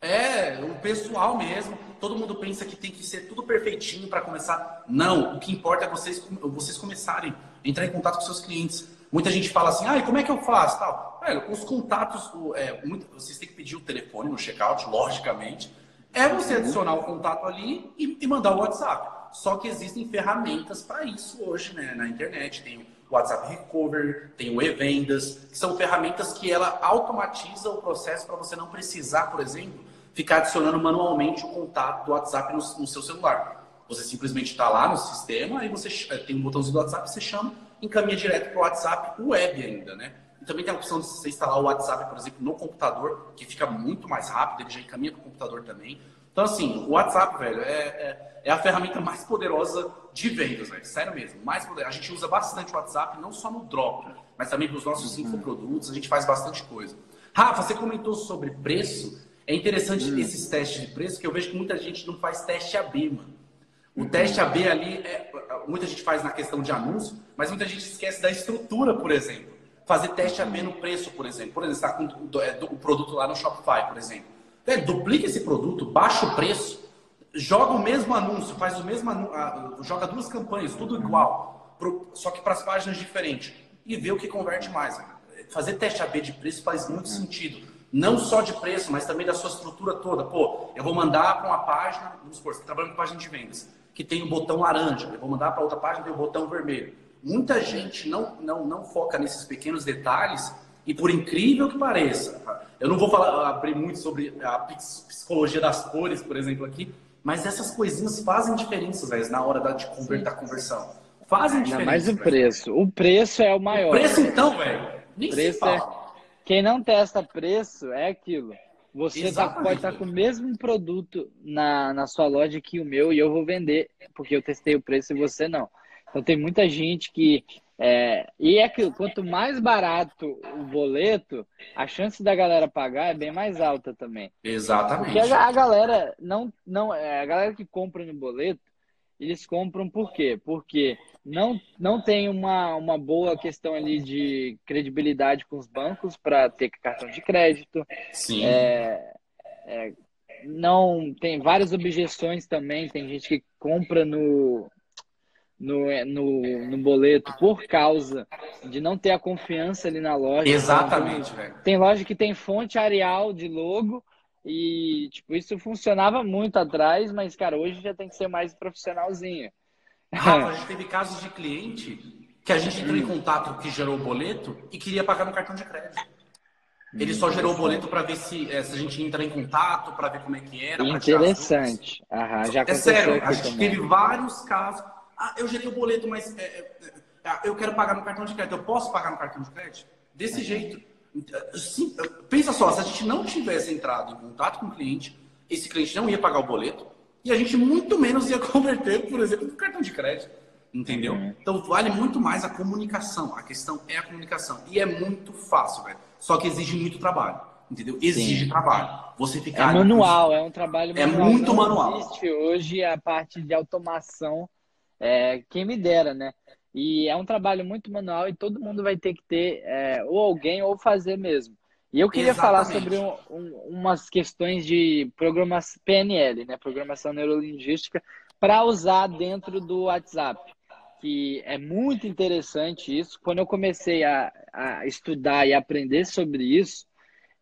É, o pessoal mesmo. Todo mundo pensa que tem que ser tudo perfeitinho para começar. Não, o que importa é vocês, vocês começarem a entrar em contato com seus clientes. Muita gente fala assim, ah, e como é que eu faço? Tal. Velho, os contatos, é, muito, vocês têm que pedir o telefone no checkout, logicamente. É você uhum. adicionar o contato ali e, e mandar o WhatsApp. Só que existem ferramentas para isso hoje, né? Na internet tem o WhatsApp Recover, tem o E-Vendas, que são ferramentas que ela automatiza o processo para você não precisar, por exemplo, ficar adicionando manualmente o contato do WhatsApp no, no seu celular. Você simplesmente está lá no sistema e você é, tem um botãozinho do WhatsApp, você chama encaminha direto para o WhatsApp web ainda, né? E também tem a opção de você instalar o WhatsApp, por exemplo, no computador, que fica muito mais rápido, ele já encaminha para o computador também. Então, assim, o WhatsApp, velho, é, é, é, a ferramenta mais poderosa de vendas, velho. Sério mesmo. Mais poderosa. A gente usa bastante o WhatsApp, não só no Drop, mas também para os nossos uhum. infoprodutos, a gente faz bastante coisa. Rafa, você comentou sobre preço. É interessante uhum. esses testes de preço, que eu vejo que muita gente não faz teste AB, mano. O teste AB ali, é, muita gente faz na questão de anúncio, mas muita gente esquece da estrutura, por exemplo. Fazer teste AB no preço, por exemplo. Por exemplo, está com é, o produto lá no Shopify, por exemplo. Duplica esse produto, baixa o preço, joga o mesmo anúncio, faz o mesmo anúncio, joga duas campanhas, tudo igual, só que para as páginas diferentes. E vê o que converte mais. Fazer teste AB de preço faz muito sentido. Não só de preço, mas também da sua estrutura toda. Pô, eu vou mandar para uma página, vamos supor, você está trabalhando com página de vendas que tem o botão laranja. Eu vou mandar para outra página tem o botão vermelho. Muita gente não, não, não foca nesses pequenos detalhes e por incrível que pareça, eu não vou falar, abrir muito sobre a psicologia das cores, por exemplo, aqui, mas essas coisinhas fazem diferença, velho, na hora da, de converter, da conversão. Fazem diferença. Mais o preço. O preço é o maior. O preço, então, velho, nem preço. É... Quem não testa preço é aquilo. Você tá, pode estar tá com o mesmo produto na, na sua loja que o meu e eu vou vender, porque eu testei o preço e você não. Então tem muita gente que. É, e é que quanto mais barato o boleto, a chance da galera pagar é bem mais alta também. Exatamente. Porque a, a galera não, não. É, a galera que compra no boleto, eles compram por quê? Porque não, não tem uma, uma boa questão ali de credibilidade com os bancos para ter cartão de crédito. Sim. É, é, não tem várias objeções também. Tem gente que compra no, no, no, no boleto por causa de não ter a confiança ali na loja. Exatamente, velho. Tem loja que tem fonte Arial de logo E, tipo, isso funcionava muito atrás, mas, cara, hoje já tem que ser mais profissionalzinho. Rafa, a (laughs) gente teve casos de cliente que a gente entrou em contato que gerou o boleto e queria pagar no cartão de crédito. Ele só gerou o boleto para ver se, é, se a gente entra em contato, para ver como é que era. Interessante. Aham, já é sério, a gente também. teve vários casos. Ah, eu gerei o boleto, mas é, é, é, eu quero pagar no cartão de crédito. Eu posso pagar no cartão de crédito? Desse jeito. Sim, pensa só, se a gente não tivesse entrado em contato com o cliente, esse cliente não ia pagar o boleto e a gente muito menos ia (laughs) converter, por exemplo, no cartão de crédito. Entendeu? Uhum. Então vale muito mais a comunicação. A questão é a comunicação. E é muito fácil, velho. Só que exige muito trabalho. Entendeu? Exige Sim. trabalho. Você ficar. É manual, é um trabalho é manual. É muito Não manual. Existe hoje a parte de automação, é, quem me dera, né? E é um trabalho muito manual e todo mundo vai ter que ter é, ou alguém ou fazer mesmo. E eu queria Exatamente. falar sobre um, um, umas questões de programação PNL, né? Programação neurolinguística, para usar dentro do WhatsApp. Que é muito interessante isso. Quando eu comecei a, a estudar e aprender sobre isso,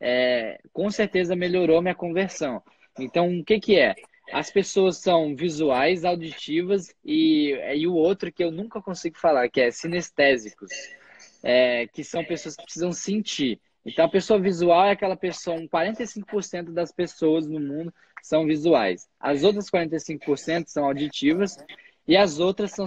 é, com certeza melhorou minha conversão. Então, o que, que é? As pessoas são visuais, auditivas e, e o outro que eu nunca consigo falar, que é sinestésicos, é, que são pessoas que precisam sentir. Então, a pessoa visual é aquela pessoa, 45% das pessoas no mundo são visuais. As outras 45% são auditivas e as outras são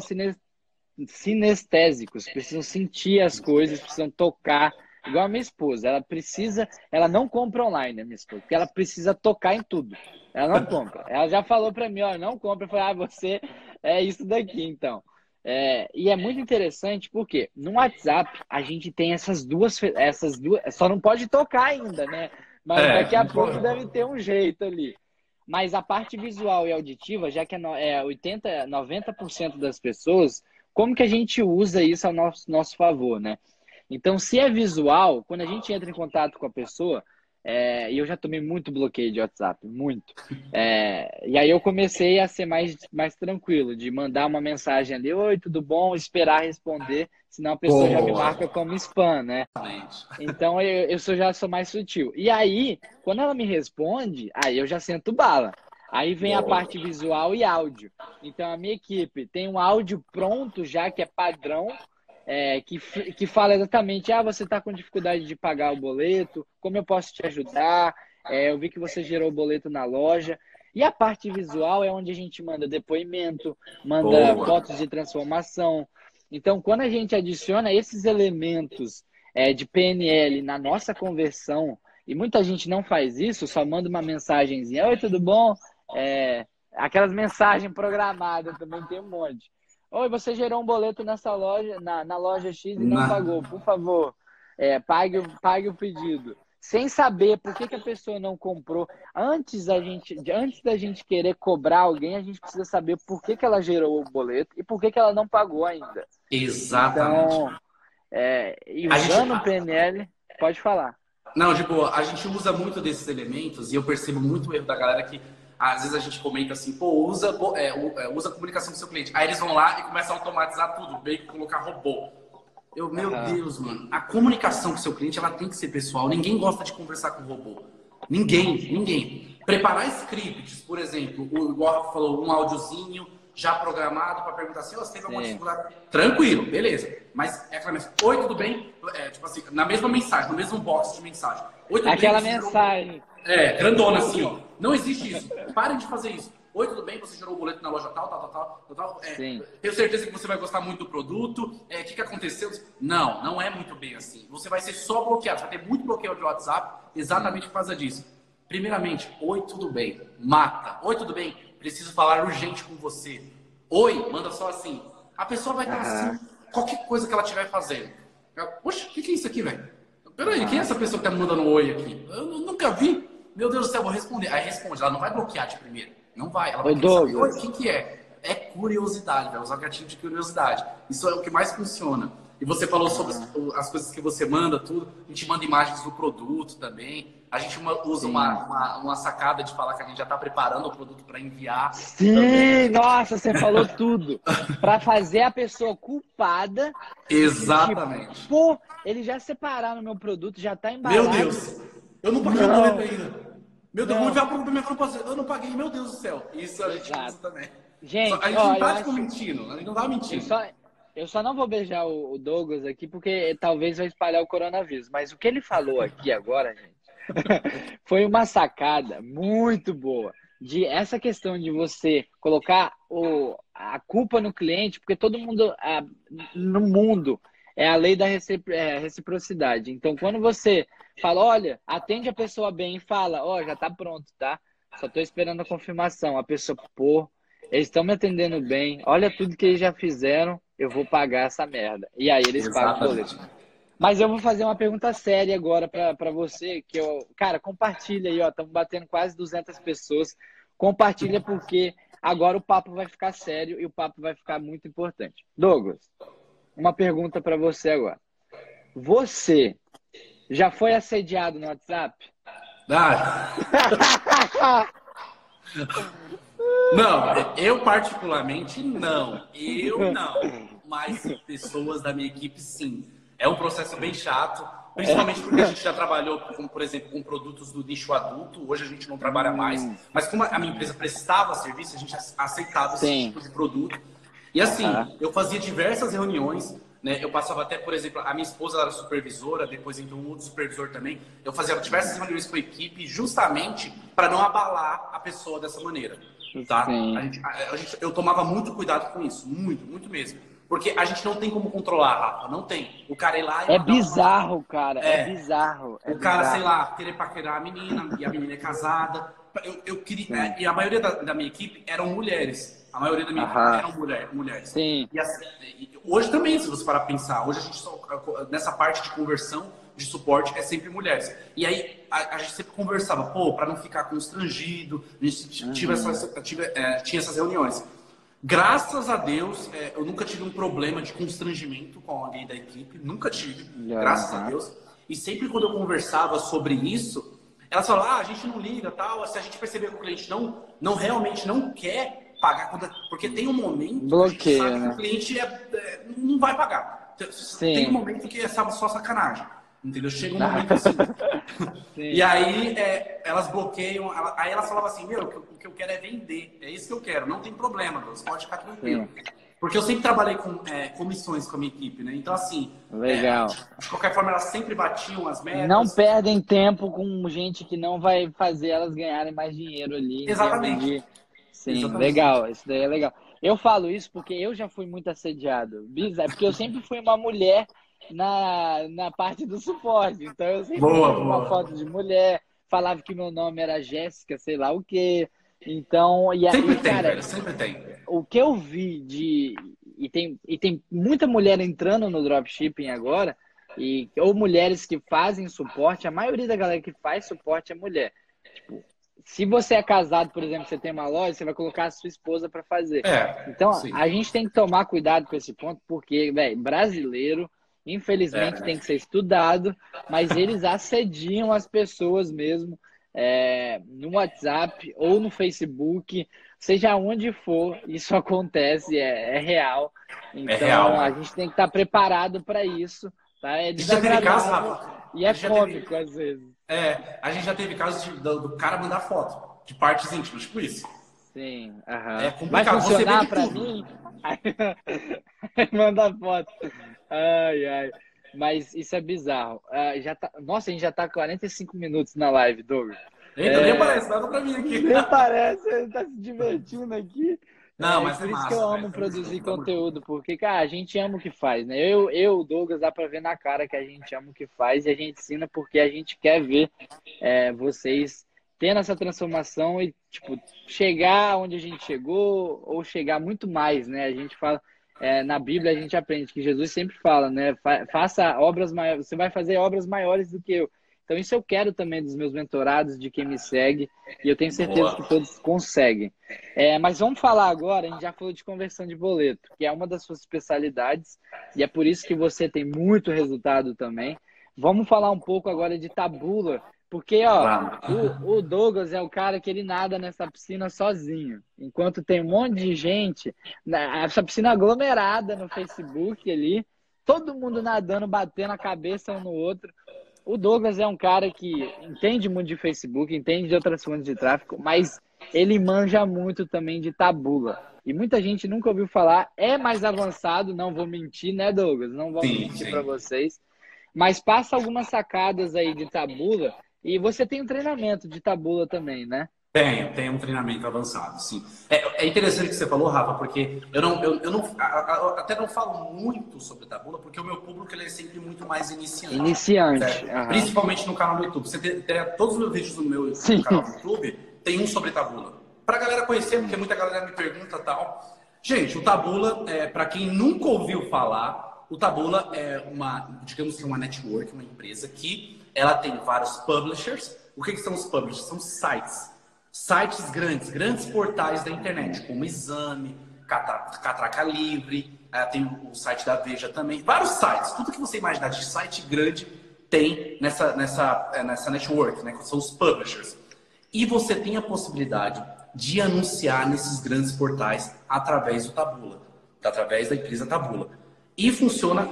sinestésicos, precisam sentir as coisas, precisam tocar. Igual a minha esposa, ela precisa, ela não compra online, a minha esposa, porque ela precisa tocar em tudo. Ela não compra. Ela já falou para mim, ó, não compra. Eu falei, ah, você é isso daqui, então. É, e é muito interessante porque no WhatsApp a gente tem essas duas, essas duas, só não pode tocar ainda, né? Mas é, daqui a pouco pode. deve ter um jeito ali. Mas a parte visual e auditiva, já que é 80, 90% das pessoas, como que a gente usa isso ao nosso, nosso favor, né? Então, se é visual, quando a gente entra em contato com a pessoa, é, e eu já tomei muito bloqueio de WhatsApp, muito. É, e aí eu comecei a ser mais, mais tranquilo, de mandar uma mensagem ali, oi, tudo bom? Esperar responder, senão a pessoa Boa. já me marca como spam, né? Então eu, eu sou, já sou mais sutil. E aí, quando ela me responde, aí eu já sento bala. Aí vem Boa. a parte visual e áudio. Então a minha equipe tem um áudio pronto já, que é padrão, é, que, que fala exatamente: ah, você está com dificuldade de pagar o boleto, como eu posso te ajudar? É, eu vi que você gerou o boleto na loja. E a parte visual é onde a gente manda depoimento, manda Boa. fotos de transformação. Então, quando a gente adiciona esses elementos é, de PNL na nossa conversão, e muita gente não faz isso, só manda uma mensagenzinha: Oi, tudo bom? É, aquelas mensagens programadas também tem um monte. Oi, você gerou um boleto nessa loja, na, na loja X e não, não pagou. Por favor, é, pague, pague o pedido. Sem saber por que, que a pessoa não comprou. Antes, a gente, antes da gente querer cobrar alguém, a gente precisa saber por que, que ela gerou o boleto e por que, que ela não pagou ainda. Exatamente. Então, é, e usando o PNL, pode falar. Não, boa. A gente usa muito desses elementos e eu percebo muito o erro da galera que às vezes a gente comenta assim, pô, usa, é, é, usa comunicação com seu cliente. Aí eles vão lá e começam a automatizar tudo, meio que colocar robô. Eu, meu uhum. Deus, mano, a comunicação com seu cliente ela tem que ser pessoal. Ninguém gosta de conversar com robô. Ninguém, ninguém. Preparar scripts, por exemplo, o Rafa falou, um áudiozinho já programado para perguntar assim, oh, você teve alguma dificuldade? Tranquilo, beleza. Mas é aquela mensagem, oi, tudo bem? É, tipo assim, na mesma mensagem, no mesmo box de mensagem. Oi, tudo Aquela bem? mensagem. É, grandona assim, ó. Não existe isso. Parem de fazer isso. Oi, tudo bem? Você gerou o boleto na loja tal, tal, tal, tal, tal. É. Tenho certeza que você vai gostar muito do produto. É, o que, que aconteceu? Não, não é muito bem assim. Você vai ser só bloqueado. Você vai ter muito bloqueio de WhatsApp exatamente por causa disso. Primeiramente, oi, tudo bem? Mata. Oi, tudo bem? Preciso falar urgente com você. Oi, manda só assim. A pessoa vai estar uhum. assim, qualquer coisa que ela estiver fazendo. Poxa, o que, que é isso aqui, velho? Peraí, quem é essa pessoa que tá me mandando um oi aqui? Eu nunca vi. Meu Deus do céu, vou responder. Aí responde, ela não vai bloquear de primeiro. Não vai. Ela vai saber, o que, que é? É curiosidade, vai usar o gatilho de curiosidade. Isso é o que mais funciona. E você falou sobre as coisas que você manda, tudo. A gente manda imagens do produto também. A gente usa uma, uma, uma, sacada de falar que a gente já está preparando o produto para enviar. Sim, também. nossa, você falou (laughs) tudo. para fazer a pessoa culpada. Exatamente. Tipo, Pô, eles já separaram meu produto, já está embalado. Meu Deus, eu não paguei o boleto ainda. Meu Deus, vai pro minha conta, eu não paguei, meu Deus do céu. Isso a gente usa também. Gente, a gente ó, não tá tipo, mentindo, a gente não tá mentindo. Eu só, eu só não vou beijar o, Douglas aqui, porque talvez vai espalhar o coronavírus. Mas o que ele falou aqui (laughs) agora, gente, (laughs) foi uma sacada muito boa. De essa questão de você colocar o, a culpa no cliente, porque todo mundo a, no mundo é a lei da é, reciprocidade. Então, quando você fala, olha, atende a pessoa bem e fala, ó, oh, já tá pronto, tá? Só tô esperando a confirmação. A pessoa, pô, eles estão me atendendo bem, olha tudo que eles já fizeram, eu vou pagar essa merda. E aí eles Exatamente. pagam o boleto. Mas eu vou fazer uma pergunta séria agora para você, que eu, cara, compartilha aí, ó, estamos batendo quase 200 pessoas. Compartilha porque agora o papo vai ficar sério e o papo vai ficar muito importante. Douglas, uma pergunta para você agora. Você já foi assediado no WhatsApp? Ah. (laughs) não, eu particularmente não. Eu não. Mas pessoas da minha equipe sim. É um processo bem chato, principalmente porque a gente já trabalhou, com, por exemplo, com produtos do nicho adulto. Hoje a gente não trabalha mais, mas como a minha empresa prestava serviço, a gente aceitava esse Sim. tipo de produto. E assim, uhum. eu fazia diversas reuniões, né? Eu passava até, por exemplo, a minha esposa era supervisora, depois entrou um outro supervisor também. Eu fazia diversas reuniões com a equipe justamente para não abalar a pessoa dessa maneira, tá? A gente, a, a gente, eu tomava muito cuidado com isso, muito, muito mesmo. Porque a gente não tem como controlar, Rafa. Não tem. O cara ir lá e. É bizarro, uma... cara. É, é bizarro. É o cara, bizarro. sei lá, querer paquerar a menina e a menina é casada. Eu, eu queria. É, e a maioria da, da, minha equipe eram mulheres. A maioria da minha Aham. equipe eram mulher, mulheres. Sim. E assim, hoje também, se você parar pensar, hoje a gente só, nessa parte de conversão, de suporte, é sempre mulheres. E aí a, a gente sempre conversava, pô, para não ficar constrangido, a gente uhum. tinha, essas, tinha, é, tinha essas reuniões. Graças a Deus, é, eu nunca tive um problema de constrangimento com alguém da equipe, nunca tive, graças a Deus. E sempre quando eu conversava sobre isso, elas falavam, ah, a gente não liga, tal, se a gente perceber que o cliente não, não realmente não quer pagar, porque tem um momento Bloqueio, que, né? que o cliente é, é, não vai pagar. Sim. Tem um momento que é só sacanagem. Entendeu? Chega um momento assim. (laughs) e aí é, elas bloqueiam, ela, aí elas falavam assim, meu, o que eu quero é vender. É isso que eu quero, não tem problema, você pode ficar tranquilo. Porque eu sempre trabalhei com é, comissões com a minha equipe, né? Então, assim. Legal. É, de qualquer forma, elas sempre batiam as metas. Não perdem tempo com gente que não vai fazer elas ganharem mais dinheiro ali. Exatamente. Sim, Exatamente. legal. Isso daí é legal. Eu falo isso porque eu já fui muito assediado. É porque eu sempre fui uma mulher na, na parte do suporte. Então eu sempre boa, boa. uma foto de mulher, falava que meu nome era Jéssica, sei lá o quê. Então, e aí, sempre tem, cara, velho, sempre tem. O que eu vi de. E tem, e tem muita mulher entrando no dropshipping agora, e, ou mulheres que fazem suporte, a maioria da galera que faz suporte é mulher. Tipo, se você é casado, por exemplo, você tem uma loja, você vai colocar a sua esposa para fazer. É, então, sim. a gente tem que tomar cuidado com esse ponto, porque, velho, brasileiro Infelizmente é. tem que ser estudado, mas eles assediam as pessoas mesmo é, no WhatsApp ou no Facebook, seja onde for, isso acontece, é, é real. É então é real. a gente tem que estar preparado para isso. Tá? É desagradável e é cômico às vezes. É, a gente já teve casos de, do, do, cara mandar foto de partes íntimas, tipo isso. Sim, aham. É Vai funcionar para mim? (laughs) Manda foto. Ai, ai. Mas isso é bizarro. Uh, já tá... Nossa, a gente já tá 45 minutos na live, Douglas. Eita, é... nem aparece nada pra mim aqui. Nem parece, ele tá se divertindo aqui. Não, é, mas por é isso massa, que eu amo produzir conteúdo, porque, cara, a gente ama o que faz, né? Eu, eu, Douglas, dá pra ver na cara que a gente ama o que faz e a gente ensina porque a gente quer ver é, vocês tendo essa transformação e, tipo, chegar onde a gente chegou ou chegar muito mais, né? A gente fala, é, na Bíblia a gente aprende que Jesus sempre fala, né? faça obras maiores, você vai fazer obras maiores do que eu. Então isso eu quero também dos meus mentorados, de quem me segue, e eu tenho certeza Boa. que todos conseguem. É, mas vamos falar agora, a gente já falou de conversão de boleto, que é uma das suas especialidades, e é por isso que você tem muito resultado também. Vamos falar um pouco agora de tabula, porque, ó, o, o, Douglas é o cara que ele nada nessa piscina sozinho. Enquanto tem um monte de gente, essa piscina aglomerada no Facebook ali, todo mundo nadando, batendo a cabeça um no outro. O Douglas é um cara que entende muito de Facebook, entende de outras fontes de tráfego, mas ele manja muito também de tabula. E muita gente nunca ouviu falar, é mais avançado, não vou mentir, né, Douglas? Não vou sim, mentir para vocês. Mas passa algumas sacadas aí de tabula. E você tem um treinamento de tabula também, né? Tenho, tenho um treinamento avançado, sim. É, é interessante o que você falou, Rafa, porque eu não, eu, eu não até não falo muito sobre tabula, porque o meu público ele é sempre muito mais iniciante. Iniciante. Uhum. Principalmente no canal do YouTube. Você tem, tem, todos os meus vídeos no meu sim. canal do YouTube tem um sobre tabula. Pra galera conhecer, porque muita galera me pergunta tal. Gente, o tabula, é, para quem nunca ouviu falar, o tabula é uma, digamos que uma network, uma empresa que ela tem vários publishers. O que, que são os publishers? São sites sites grandes, grandes portais da internet, como Exame, Catraca Livre, eh, tem o site da Veja também, vários sites, tudo que você imaginar de site grande tem nessa, nessa, eh, nessa network, né, que são os publishers. E você tem a possibilidade de anunciar nesses grandes portais através do Tabula, através da empresa Tabula. E funciona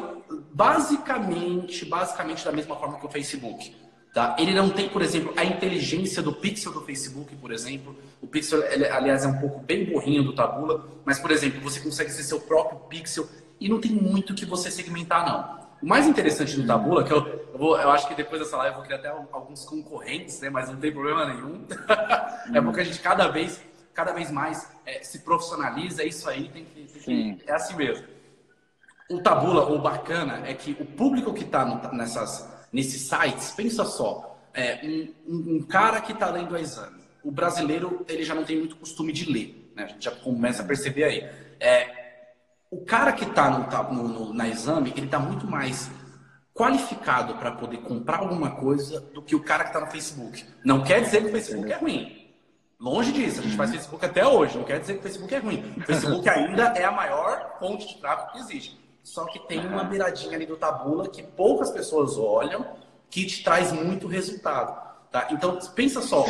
basicamente, basicamente da mesma forma que o Facebook. Tá? Ele não tem, por exemplo, a inteligência do pixel do Facebook, por exemplo. O pixel, ele, aliás, é um pouco bem burrinho do Tabula, mas, por exemplo, você consegue ser seu próprio pixel e não tem muito que você segmentar, não. O mais interessante do Tabula, que eu, eu, vou, eu acho que depois dessa live eu vou criar até alguns concorrentes, né? mas não tem problema nenhum. (laughs) é porque a gente cada vez, cada vez mais é, se profissionaliza, é isso aí, tem que, tem que, é assim mesmo. O Tabula, o bacana, é que o público que está nessas nesses sites, pensa só, é, um, um, cara que está lendo a exame, o brasileiro ele já não tem muito costume de ler, né? a gente já começa a perceber aí. É, o cara que está no, no, na exame, ele está muito mais qualificado para poder comprar alguma coisa do que o cara que está no Facebook. Não quer dizer que o Facebook é ruim. Longe disso, a gente faz Facebook até hoje, não quer dizer que o Facebook é ruim. O Facebook (laughs) ainda é a maior fonte de tráfego que existe. Só que tem uma beiradinha ali do tabula que poucas pessoas olham, que te traz muito resultado. Tá? Então, pensa só,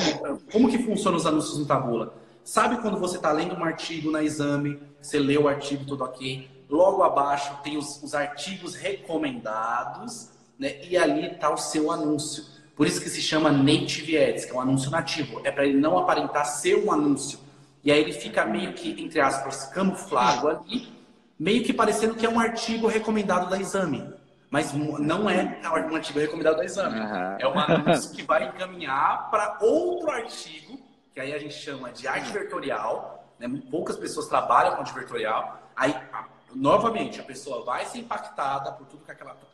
como que funcionam os anúncios no tabula? Sabe quando você está lendo um artigo na exame, você lê o artigo tudo ok, logo abaixo tem os, os artigos recomendados, né? e ali está o seu anúncio. Por isso que se chama Native Ads, que é um anúncio nativo. É para ele não aparentar ser um anúncio. E aí ele fica meio que, entre aspas, camuflado ali, meio que parecendo que é um artigo recomendado da exame. Mas não é um artigo recomendado da exame. Uhum. É um anúncio que vai encaminhar para outro artigo, que aí a gente chama de arte vertorial. Né? Poucas pessoas trabalham com arte vertorial. Aí, novamente, a pessoa vai ser impactada por tudo que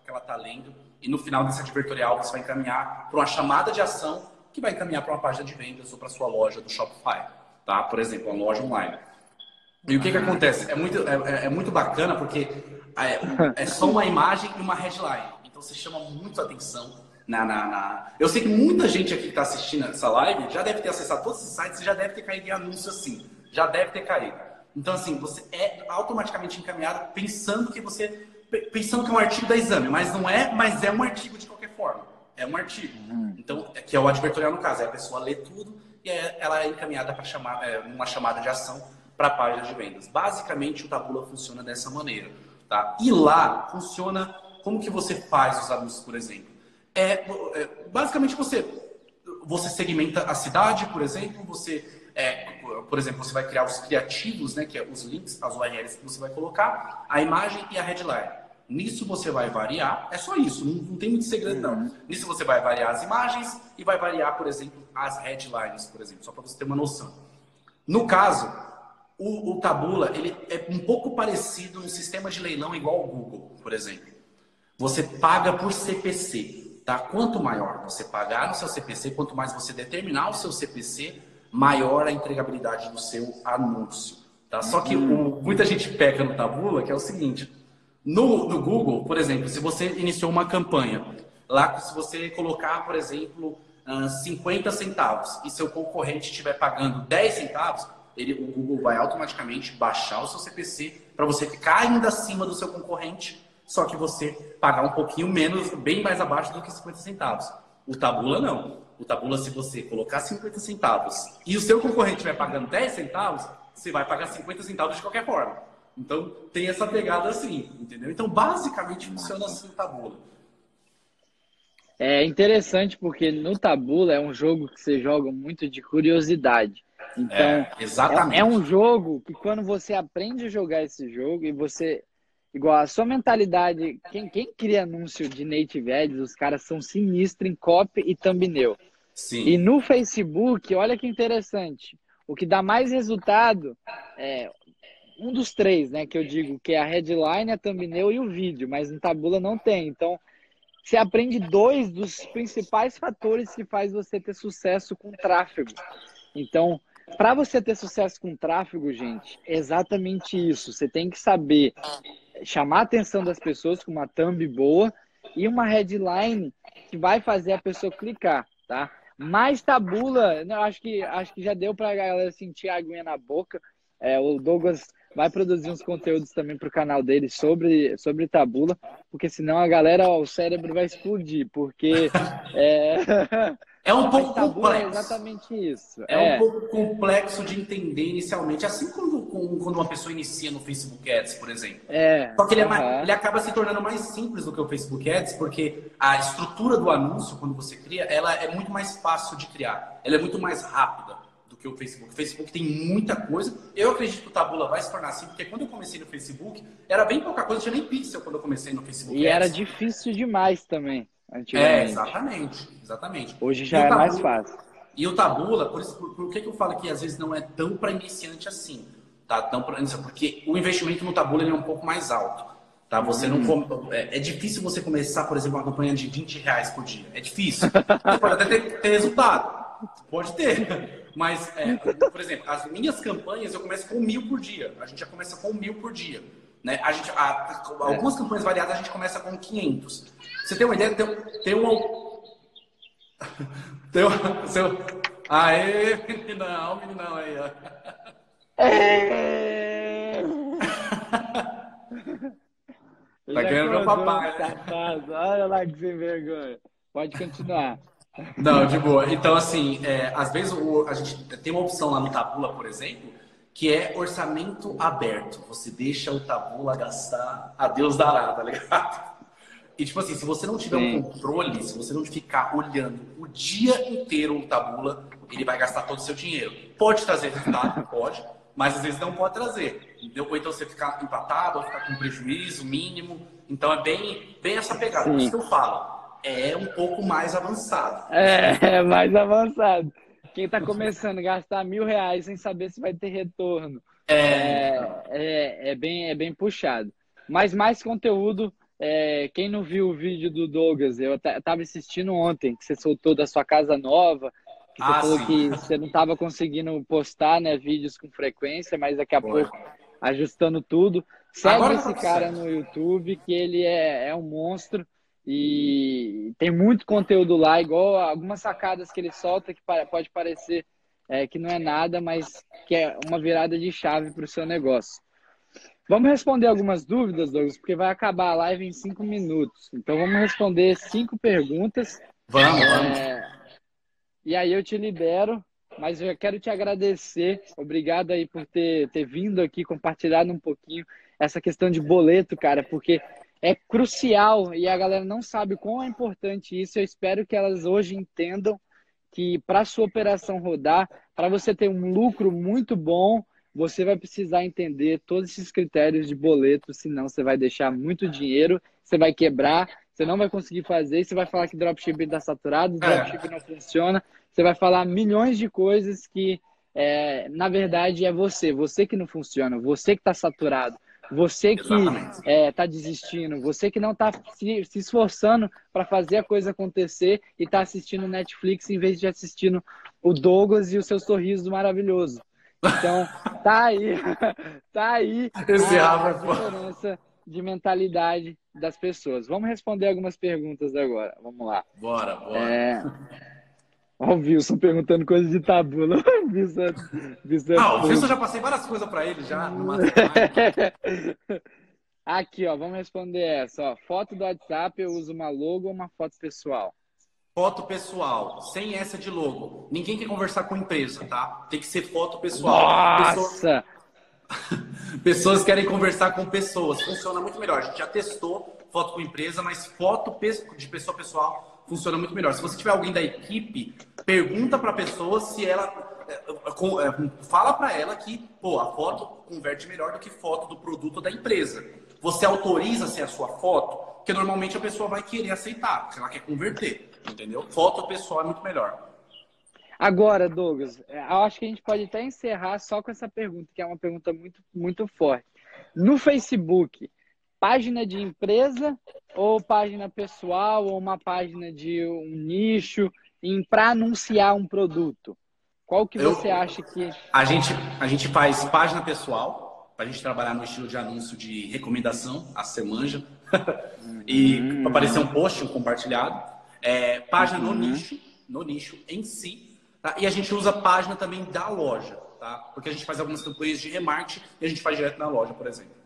ela está lendo. E no final desse advertorial, você vai encaminhar para uma chamada de ação que vai encaminhar para uma página de vendas ou para sua loja do Shopify. Tá? Por exemplo, uma loja online. E o que, que acontece? É muito, é, é, é muito bacana porque é, é, só uma imagem e uma headline. Então você chama muito atenção na, na, na... Eu sei que muita gente aqui que está assistindo essa live já deve ter acessado todos esses sites e já deve ter caído em anúncio assim. Já deve ter caído. Então, assim, você é automaticamente encaminhado pensando que você. Pensando que é um artigo da exame, mas não é, mas é um artigo de qualquer forma. É um artigo. Uhum. Então, é, que é o advertorial no caso. É a pessoa lê tudo e é, ela é encaminhada para chamar, é, uma chamada de ação para páginas de vendas. Basicamente, o Tabula funciona dessa maneira. Tá? E lá funciona como que você faz os anúncios, por exemplo. É, é, basicamente você você segmenta a cidade, por exemplo, você é, por exemplo, você vai criar os criativos, né, que é os links, as URLs que você vai colocar, a imagem e a headline. Nisso você vai variar, é só isso, não, não tem muito segredo não. Uhum. Nisso você vai variar as imagens e vai variar, por exemplo, as headlines, por exemplo, só para você ter uma noção. No caso, o, o Tabula ele é um pouco parecido no sistema de leilão igual ao Google, por exemplo. Você paga por CPC, tá? Quanto maior você pagar no seu CPC, quanto mais você determinar o seu CPC, maior a entregabilidade do seu anúncio, tá? Só que o, muita gente peca no Tabula, que é o seguinte, no, no Google, por exemplo, se você iniciou uma campanha, lá se você colocar, por exemplo, 50 centavos e seu concorrente estiver pagando 10 centavos, ele, o Google vai automaticamente baixar o seu CPC para você ficar ainda acima do seu concorrente, só que você pagar um pouquinho menos, bem mais abaixo do que 50 centavos. O Tabula não. O Tabula, se você colocar 50 centavos e o seu concorrente vai pagando 10 centavos, você vai pagar 50 centavos de qualquer forma. Então, tem essa pegada assim, entendeu? Então, basicamente, funciona assim o Tabula. É interessante porque no Tabula é um jogo que você joga muito de curiosidade. Então, é, exatamente. É, é, um jogo que quando você aprende a jogar esse jogo e você. Igual a sua mentalidade, quem, quem cria anúncio de Native Ads, os caras são sinistros em copy e thumbnail. Sim. E no Facebook, olha que interessante. O que dá mais resultado é um dos três, né? Que eu digo que é a headline, a thumbnail e o vídeo, mas no Tabula não tem. Então, você aprende dois dos principais fatores que faz você ter sucesso com tráfego. Então, para você ter sucesso com tráfego, gente, é exatamente isso. Você tem que saber chamar a atenção das pessoas com uma thumb boa e uma headline que vai fazer a pessoa clicar, tá? Mais tabula, não, acho que acho que já deu para a galera sentir a aguinha na boca. É, o Douglas vai produzir uns conteúdos também para o canal dele sobre, sobre tabula, porque senão a galera, ó, o cérebro vai explodir, porque é, (laughs) é um pouco é complexo. É exatamente isso. É, é, um pouco complexo de entender inicialmente, assim como quando uma pessoa inicia no Facebook Ads, por exemplo. É, Só que ele, é mais, ele acaba se tornando mais simples do que o Facebook Ads, porque a estrutura do anúncio, quando você cria, ela é muito mais fácil de criar. Ela é muito mais rápida que o Facebook. O Facebook tem muita coisa. Eu acredito que o Tabula vai se tornar assim, porque quando eu comecei no Facebook, era bem pouca coisa, tinha nem pixel quando eu comecei no Facebook. E era difícil demais também. É, exatamente, exatamente. Hoje já é Tabula, mais fácil. E o Tabula, por, isso, por, por, que, que eu falo que às vezes não é tão para iniciante assim? Tá? Tão pra, porque o investimento no Tabula é um pouco mais alto. Tá? Você não hum. é, é, difícil você começar, por exemplo, uma campanha de 20 reais por dia. É difícil. Você pode até ter, ter resultado. Pode ter. Mas, é, por exemplo, as minhas campanhas eu começo com mil por dia. A gente já começa com mil por dia. Né? A gente, a, algumas campanhas variadas a gente começa com 500. Você tem uma ideia? Tem, (laughs) tem uma. Tem uma. Seu... Aê, meninão, meninão aí, ó. É... (laughs) tá querendo meu papai. Né? Olha lá que sem vergonha. Pode continuar. Não, de boa. Então, assim, é, às vezes o, a gente tem uma opção lá no Tabula, por exemplo, que é orçamento aberto. Você deixa o Tabula gastar, a Deus dará, tá ligado? E, tipo assim, se você não tiver Sim. um controle, se você não ficar olhando o dia inteiro o Tabula, ele vai gastar todo o seu dinheiro. Pode trazer resultado? (laughs) Pode, mas às vezes não pode trazer. Entendeu? Ou então você ficar empatado, ou ficar com prejuízo mínimo. Então é bem, bem essa pegada. Por isso que eu falo é um pouco mais avançado. É, (laughs) é mais avançado. Quem está começando a gastar mil reais sem saber se vai ter retorno. É, é, é, é bem, é bem puxado. Mas mais conteúdo. É, quem não viu o vídeo do Douglas, eu estava assistindo ontem, que você soltou da sua casa nova, que você ah, falou sim. que você não estava conseguindo postar né, vídeos com frequência, mas daqui a Foi. pouco ajustando tudo. Segue Agora esse cara no YouTube, que ele é, é um monstro. E tem muito conteúdo lá, igual algumas sacadas que ele solta que pode parecer é, que não é nada, mas que é uma virada de chave para o seu negócio. Vamos responder algumas dúvidas, Douglas, porque vai acabar a live em cinco minutos. Então vamos responder cinco perguntas. Vamos, vamos. É, e aí eu te libero, mas eu quero te agradecer. Obrigado aí por ter, ter vindo aqui, compartilhado um pouquinho essa questão de boleto, cara, porque é crucial e a galera não sabe quão é importante isso. Eu espero que elas hoje entendam que para sua operação rodar, para você ter um lucro muito bom, você vai precisar entender todos esses critérios de boleto, senão você vai deixar muito dinheiro, você vai quebrar, você não vai conseguir fazer, você vai falar que dropshipping está saturado, é. dropshipping não funciona, você vai falar milhões de coisas que, é, na verdade, é você, você que não funciona, você que está saturado. Você que está é, tá desistindo, você que não está se, se, esforçando para fazer a coisa acontecer e está assistindo Netflix em vez de assistindo o Douglas e o seu sorriso maravilhoso. Então, tá aí, (laughs) tá aí Esse a, a diferença de mentalidade das pessoas. Vamos responder algumas perguntas agora. Vamos lá. Bora, bora. É... Ó, o Wilson perguntando coisas de tabula. (laughs) Wilson, Wilson, ah, o Wilson já passei várias coisas para ele já. (laughs) Aqui, ó, vamos responder essa. Ó. Foto do WhatsApp, eu uso uma logo ou uma foto pessoal? Foto pessoal, sem essa de logo. Ninguém quer conversar com empresa, tá? Tem que ser foto pessoal. Nossa! Pessoas, (laughs) pessoas querem conversar com pessoas. Funciona muito melhor. A gente já testou foto com empresa, mas foto de pessoa pessoal funciona muito melhor. Se você tiver alguém da equipe, pergunta para a pessoa se ela é, é, fala para ela que, pô, a foto converte melhor do que foto do produto da empresa. Você autoriza ser a sua foto, porque normalmente a pessoa vai querer aceitar, se ela quer converter, entendeu? Foto pessoal é muito melhor. Agora, Douglas, é, eu acho que a gente pode até encerrar só com essa pergunta, que é uma pergunta muito, muito forte. No Facebook, página de empresa ou página pessoal ou uma página de um nicho para anunciar um produto? Qual que você eu, acha que. A gente, a gente faz página pessoal, para a gente trabalhar no estilo de anúncio de recomendação, a semanja, (laughs) e uhum. aparecer um post, um compartilhado. É, página uhum. no nicho, no nicho em si. Tá? E a gente usa página também da loja, tá? Porque a gente faz algumas campanhas de remarketing e a gente faz direto na loja, por exemplo.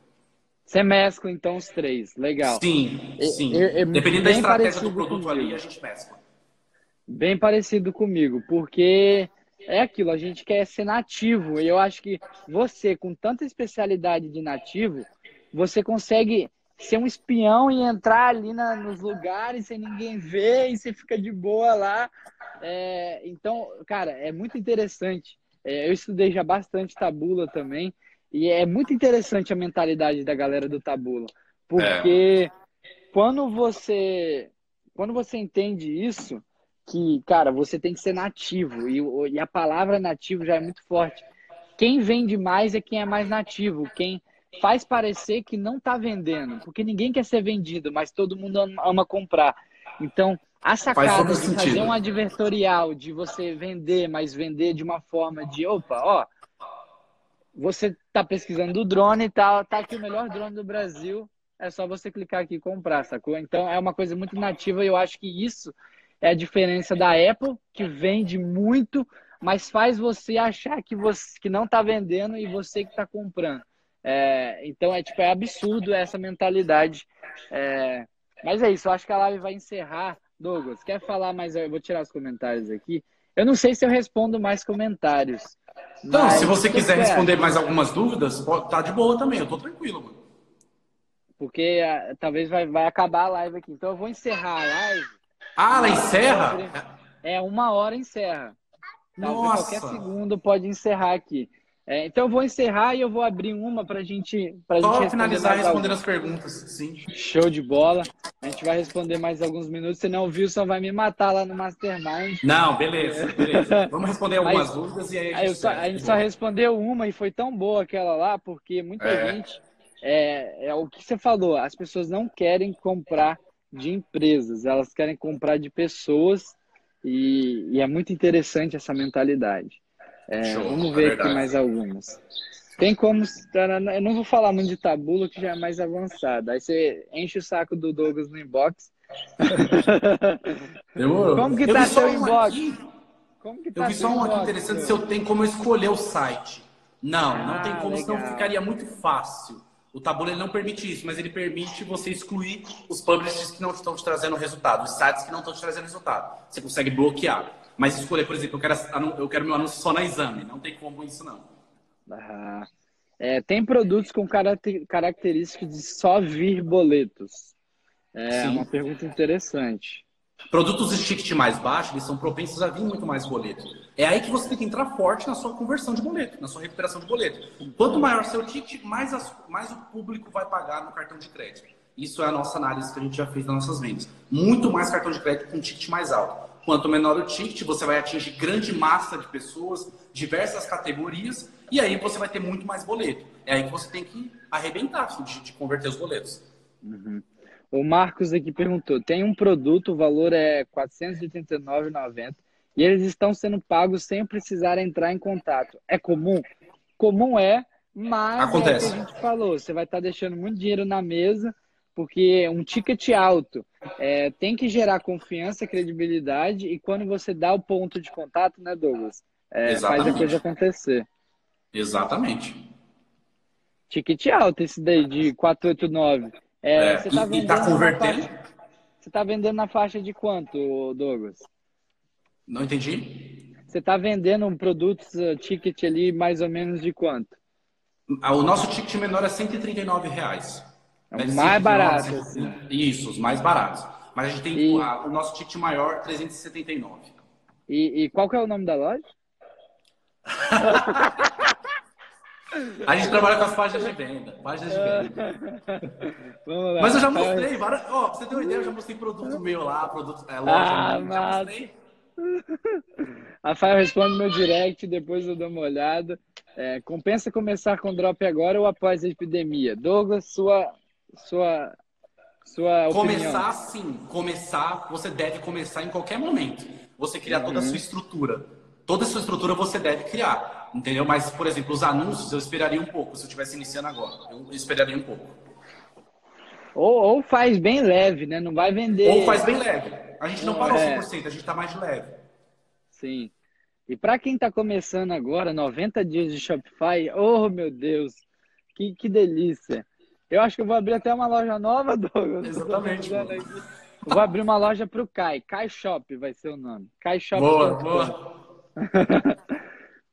Você mescla então os três, legal. Sim, sim. É, é, Dependendo da estratégia do produto comigo. ali, a gente mescla. Bem parecido comigo, porque é aquilo, a gente quer ser nativo. E eu acho que você, com tanta especialidade de nativo, você consegue ser um espião e entrar ali na, nos lugares sem ninguém ver e você fica de boa lá. É, então, cara, é muito interessante. É, eu estudei já bastante tabula também. E é muito interessante a mentalidade da galera do tabula. Porque é. quando você quando você entende isso, que, cara, você tem que ser nativo. E, e a palavra nativo já é muito forte. Quem vende mais é quem é mais nativo. Quem faz parecer que não está vendendo. Porque ninguém quer ser vendido, mas todo mundo ama comprar. Então, a sacada de fazer um advertorial, de você vender, mas vender de uma forma de, opa, ó, você está pesquisando o drone e tá, tá aqui o melhor drone do Brasil, é só você clicar aqui e comprar, sacou? Então, é uma coisa muito nativa e eu acho que isso é a diferença da Apple, que vende muito, mas faz você achar que você que não está vendendo e você que está comprando. É, então é tipo é absurdo essa mentalidade. É, mas é isso, eu acho que a live vai encerrar. Douglas, quer falar mais? Eu vou tirar os comentários aqui. Eu não sei se eu respondo mais comentários. Então, se você quiser responder mais algumas dúvidas, tá de boa também, eu tô tranquilo, mano. Porque uh, talvez vai, vai acabar a live aqui. Então eu vou encerrar a live ah, ela encerra? É, uma hora encerra. Nossa. Qualquer segundo pode encerrar aqui. É, então eu vou encerrar e eu vou abrir uma para gente, Só gente finalizar respondendo as perguntas, sim. Show de bola. A gente vai responder mais alguns minutos, senão o Wilson vai me matar lá no Mastermind. Não, beleza, beleza. Vamos responder algumas dúvidas e aí a gente, só, a gente só respondeu uma e foi tão boa aquela lá, porque muita é. gente. É, é o que você falou, as pessoas não querem comprar de empresas, elas querem comprar de pessoas e, e é muito interessante essa mentalidade. É, vamos é ver aqui mais algumas. Tem como. Eu não vou falar muito de tabula, que já é mais avançado. Aí você enche o saco do Douglas no inbox. (laughs) Eu, como que tá seu inbox? Aqui, como que tá eu vi só um aqui interessante se eu tenho como escolher o site. Não, ah, não tem como, legal. senão ficaria muito fácil. O Tabula ele não permite isso, mas ele permite você excluir os publishers que não estão te trazendo resultado, os sites que não estão te trazendo resultado. Você consegue bloquear. Mas escolher, por exemplo, eu quero, eu quero meu anúncio só na exame. Não tem como isso, não. Ah, é, tem produtos com características de só vir boletos. É Sim. uma pergunta interessante. Produtos de ticket mais baixo, eles são propensos a vir muito mais boleto. É aí que você tem que entrar forte na sua conversão de boleto, na sua recuperação de boleto. Quanto maior seu ticket, mais, as, mais o público vai pagar no cartão de crédito. Isso é a nossa análise que a gente já fez nas nossas vendas. Muito mais cartão de crédito com ticket mais alto. Quanto menor o ticket, você vai atingir grande massa de pessoas, diversas categorias, e aí você vai ter muito mais boleto. É aí que você tem que arrebentar de, de converter os boletos. Uhum. O Marcos aqui perguntou: tem um produto, o valor é R$ 489,90 e eles estão sendo pagos sem precisar entrar em contato. É comum? Comum é, mas Acontece. é o que a gente falou: você vai estar deixando muito dinheiro na mesa, porque um ticket alto é, tem que gerar confiança, credibilidade, e quando você dá o ponto de contato, né, Douglas? É, faz a coisa acontecer. Exatamente. Ticket alto esse daí de 489. É, é, você tá e, está convertendo? Faixa, você está vendendo na faixa de quanto, Douglas? Não entendi. Você está vendendo um produto uh, ticket ali mais ou menos de quanto? Ah, o nosso ticket menor é 139 reais. É né? mais barato, assim. Isso, os mais baratos. Mas a gente tem e... a, o nosso ticket maior, 379. E, e qual que é o nome da loja? (laughs) A gente trabalha com as páginas de venda. Páginas de venda. (laughs) Mas eu já mostrei várias. Ó, oh, você ter uma ideia, eu já mostrei produto meu lá, produto. É, loja, ah, já mostrei. (laughs) Rafael, responde meu direct, depois eu dou uma olhada. É, compensa começar com drop agora ou após a epidemia? Douglas, sua, sua, sua Começar opinião. sim. Começar, você deve começar em qualquer momento. Você criar uhum. toda a sua estrutura. Toda a sua estrutura você deve criar. Entendeu? Mas, por exemplo, os anúncios eu esperaria um pouco. Se eu estivesse iniciando agora, eu esperaria um pouco. Ou, ou faz bem leve, né? Não vai vender. Ou faz bem leve. A gente não parou é. 100%, a gente está mais leve. Sim. E para quem está começando agora, 90 dias de Shopify, oh meu Deus, que, que delícia. Eu acho que eu vou abrir até uma loja nova, (laughs) Douglas. Exatamente. Vou abrir uma loja para o Kai. Kai Shop vai ser o nome. Kai Shop. Boa, boa. (laughs)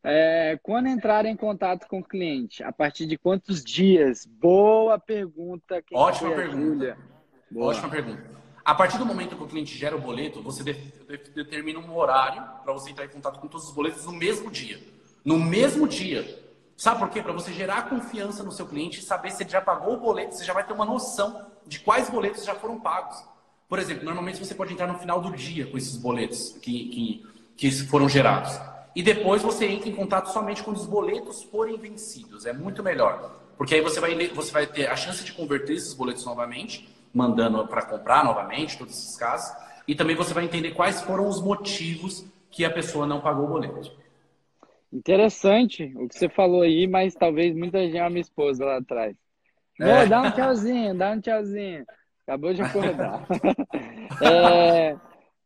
É, quando entrar em contato com o cliente, a partir de quantos dias? Boa pergunta. Quem Ótima pergunta. Ótima pergunta. A partir do momento que o cliente gera o boleto, você determina um horário para você entrar em contato com todos os boletos no mesmo dia. No mesmo dia. Sabe por quê? Para você gerar confiança no seu cliente e saber se ele já pagou o boleto, você já vai ter uma noção de quais boletos já foram pagos. Por exemplo, normalmente você pode entrar no final do dia com esses boletos que, que, que foram gerados. E depois você entra em contato somente quando os boletos forem vencidos. É muito melhor. Porque aí você vai, você vai ter a chance de converter esses boletos novamente, mandando para comprar novamente, todos esses casos. E também você vai entender quais foram os motivos que a pessoa não pagou o boleto. Interessante o que você falou aí, mas talvez muita gente, a minha esposa lá atrás. É. dá um tchauzinho, dá um tchauzinho. Acabou de acordar. (laughs) é,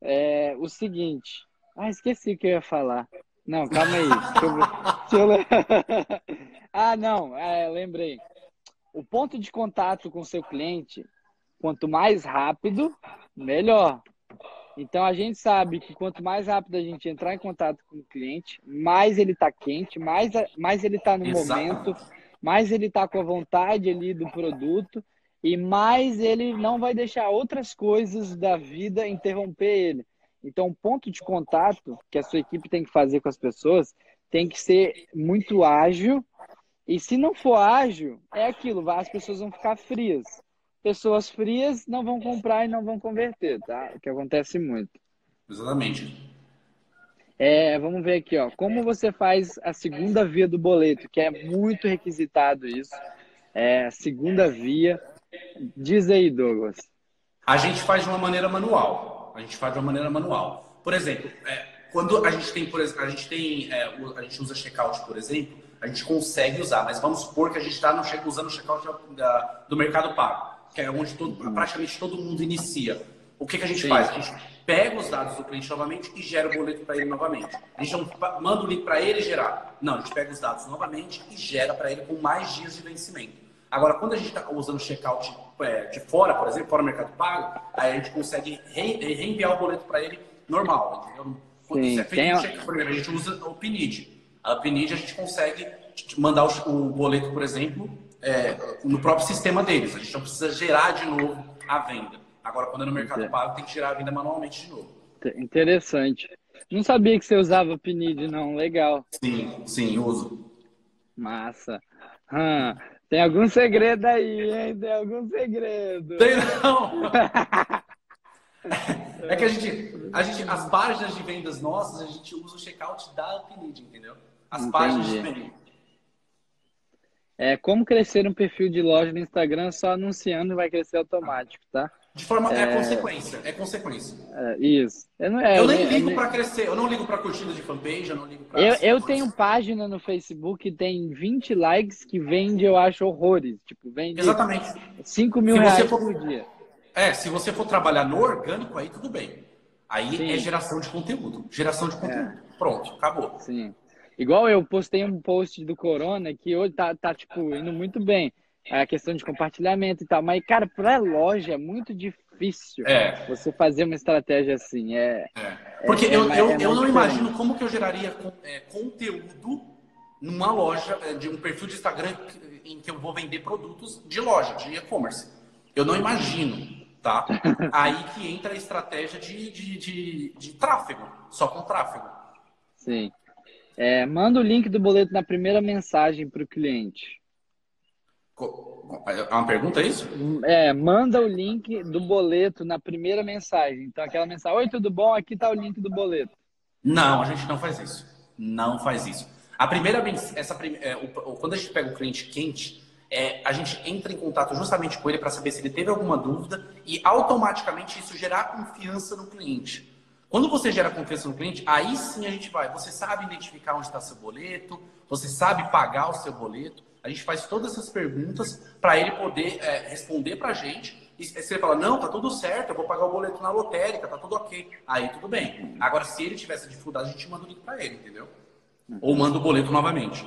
é, o seguinte. Ah, esqueci o que eu ia falar. Não, calma aí. Deixa eu, deixa eu... (laughs) ah, não, é, lembrei. O ponto de contato com o seu cliente, quanto mais rápido, melhor. Então a gente sabe que quanto mais rápido a gente entrar em contato com o cliente, mais ele está quente, mais, mais ele está no Exato. momento, mais ele está com a vontade ali do produto e mais ele não vai deixar outras coisas da vida interromper ele. Então, o ponto de contato que a sua equipe tem que fazer com as pessoas tem que ser muito ágil. E se não for ágil, é aquilo, as pessoas vão ficar frias. Pessoas frias não vão comprar e não vão converter, tá? O que acontece muito. Exatamente. É, vamos ver aqui, ó. Como você faz a segunda via do boleto, que é muito requisitado isso. É, a segunda via. Diz aí, Douglas. A gente faz de uma maneira manual. A gente faz de uma maneira manual. Por exemplo, é, quando a gente tem, por exemplo, a gente tem, é, a gente usa checkout, por exemplo, a gente consegue usar, mas vamos supor que a gente está usando o checkout do Mercado Pago, que é onde todo, praticamente todo mundo inicia. O que, que a gente Sim. faz? A gente pega os dados do cliente novamente e gera o boleto para ele novamente. A gente não manda o link para ele gerar. Não, a gente pega os dados novamente e gera para ele com mais dias de vencimento. Agora, quando a gente está usando checkout é, de fora, por exemplo, fora do Mercado Pago, aí a gente consegue re, reenviar o boleto para ele normal, entendeu? Quando Sim, é feito tem... por exemplo, a gente usa o PNID. A PNID a gente consegue mandar o, o boleto, por exemplo, é, no próprio sistema deles. A gente não precisa gerar de novo a venda. Agora, quando é no Mercado Pago, tem que gerar a venda manualmente de novo. Interessante. Não sabia que você usava PNID, não. Legal. Sim, sim, uso. Massa. Hum. Tem algum segredo aí, hein? Tem algum segredo. Tem não! (laughs) é que a gente, a gente, as páginas de vendas nossas, a gente usa o checkout da Upneed, entendeu? As Entendi. páginas de vendas. É como crescer um perfil de loja no Instagram só anunciando vai crescer automático, tá? De forma. É, é consequência. É consequência. É, isso. Eu, não, é, eu nem ligo para crescer. Eu não ligo para curtida de fanpage. Eu não ligo pra. Eu, eu tenho página no Facebook que tem 20 likes que vende, eu acho, horrores. Tipo, vende. Exatamente. 5 mil reais for, por dia. É, se você for trabalhar no orgânico, aí tudo bem. Aí Sim. é geração de conteúdo. Geração de é. conteúdo. É. Pronto, acabou. Sim. Igual eu postei um post do Corona que hoje tá, tá tipo, indo muito bem a questão de compartilhamento e tal. Mas, cara, para loja é muito difícil é. você fazer uma estratégia assim. É, é. Porque é, eu, eu, é eu não imagino como que eu geraria é, conteúdo numa loja, é, de um perfil de Instagram em que eu vou vender produtos de loja, de e-commerce. Eu não imagino. tá? (laughs) Aí que entra a estratégia de, de, de, de tráfego, só com tráfego. Sim. É, manda o link do boleto na primeira mensagem para o cliente. É uma pergunta, é isso? É, manda o link do boleto na primeira mensagem. Então, aquela mensagem: Oi, tudo bom? Aqui está o link do boleto. Não, a gente não faz isso. Não faz isso. A primeira essa é, o, quando a gente pega o cliente quente, é, a gente entra em contato justamente com ele para saber se ele teve alguma dúvida e automaticamente isso gerar confiança no cliente. Quando você gera confiança no cliente, aí sim a gente vai. Você sabe identificar onde está seu boleto, você sabe pagar o seu boleto. A gente faz todas essas perguntas para ele poder é, responder para a gente. E se ele fala, não, tá tudo certo, eu vou pagar o boleto na lotérica, tá tudo ok. Aí tudo bem. Agora, se ele tivesse dificuldade, a gente manda o link para ele, entendeu? Ou manda o boleto novamente.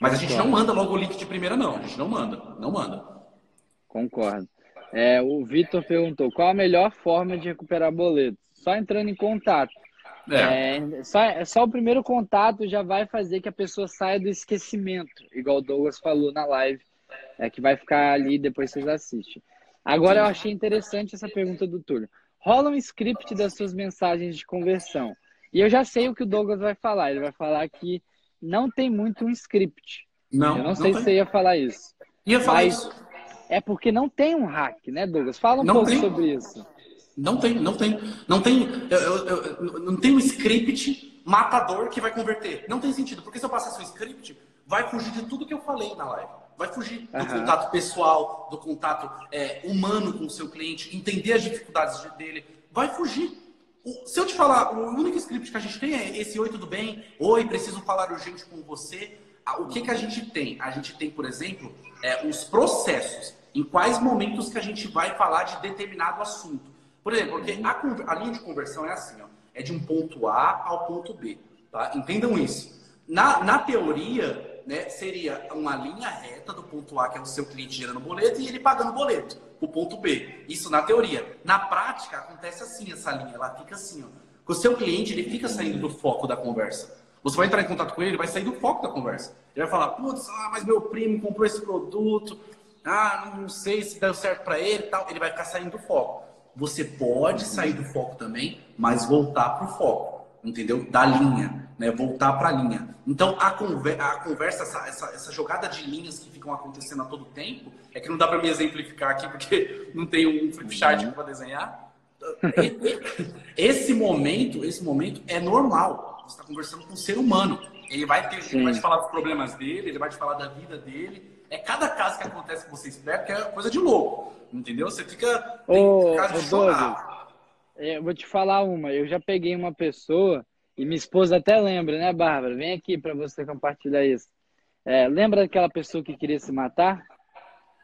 Mas a gente não manda logo o link de primeira, não. A gente não manda. Não manda. Concordo. É, o Vitor perguntou qual a melhor forma de recuperar boleto? Só entrando em contato. É. É, só, só o primeiro contato já vai fazer que a pessoa saia do esquecimento, igual o Douglas falou na live, é, que vai ficar ali depois vocês assistem. Agora eu achei interessante essa pergunta do Túlio. Rola um script das suas mensagens de conversão. E eu já sei o que o Douglas vai falar. Ele vai falar que não tem muito um script. Não. Eu não, não sei tem. se você ia falar isso. Ia falar isso. É porque não tem um hack, né, Douglas? Fala um não pouco tem. sobre isso. Não tem, não tem. Não tem, eu, eu, eu, não tem um script matador que vai converter. Não tem sentido, porque se eu passar um script, vai fugir de tudo que eu falei na live. Vai fugir do uhum. contato pessoal, do contato é, humano com o seu cliente, entender as dificuldades dele. Vai fugir. Se eu te falar, o único script que a gente tem é esse Oi, tudo bem? Oi, preciso falar urgente com você. O que, que a gente tem? A gente tem, por exemplo, é, os processos. Em quais momentos que a gente vai falar de determinado assunto. Por exemplo, porque a, a linha de conversão é assim, ó, é de um ponto A ao ponto B. Tá? Entendam isso. Na, na teoria, né, seria uma linha reta do ponto A, que é o seu cliente gerando boleto, e ele pagando boleto, o ponto B. Isso na teoria. Na prática, acontece assim essa linha, ela fica assim. Ó. o seu cliente, ele fica saindo do foco da conversa. Você vai entrar em contato com ele, ele vai sair do foco da conversa. Ele vai falar, putz, ah, mas meu primo comprou esse produto, ah, não sei se deu certo para ele tal. Ele vai ficar saindo do foco você pode sair do foco também, mas voltar para o foco, entendeu? Da linha, né? Voltar para a linha. Então, a, conver a conversa, essa, essa, essa, jogada de linhas que ficam acontecendo a todo tempo, é que não dá para me exemplificar aqui, porque (laughs) não tem um flipchart para desenhar. Esse momento, esse momento é normal. Você está conversando com um ser humano. Ele vai, ter, ele vai te falar dos problemas dele, ele vai te falar da vida dele. É cada caso que acontece com você espera que é coisa de louco. Entendeu? Você fica. Ô, ô Douglas, é, eu vou te falar uma. Eu já peguei uma pessoa, e minha esposa até lembra, né, Bárbara? Vem aqui para você compartilhar isso. É, lembra daquela pessoa que queria se matar?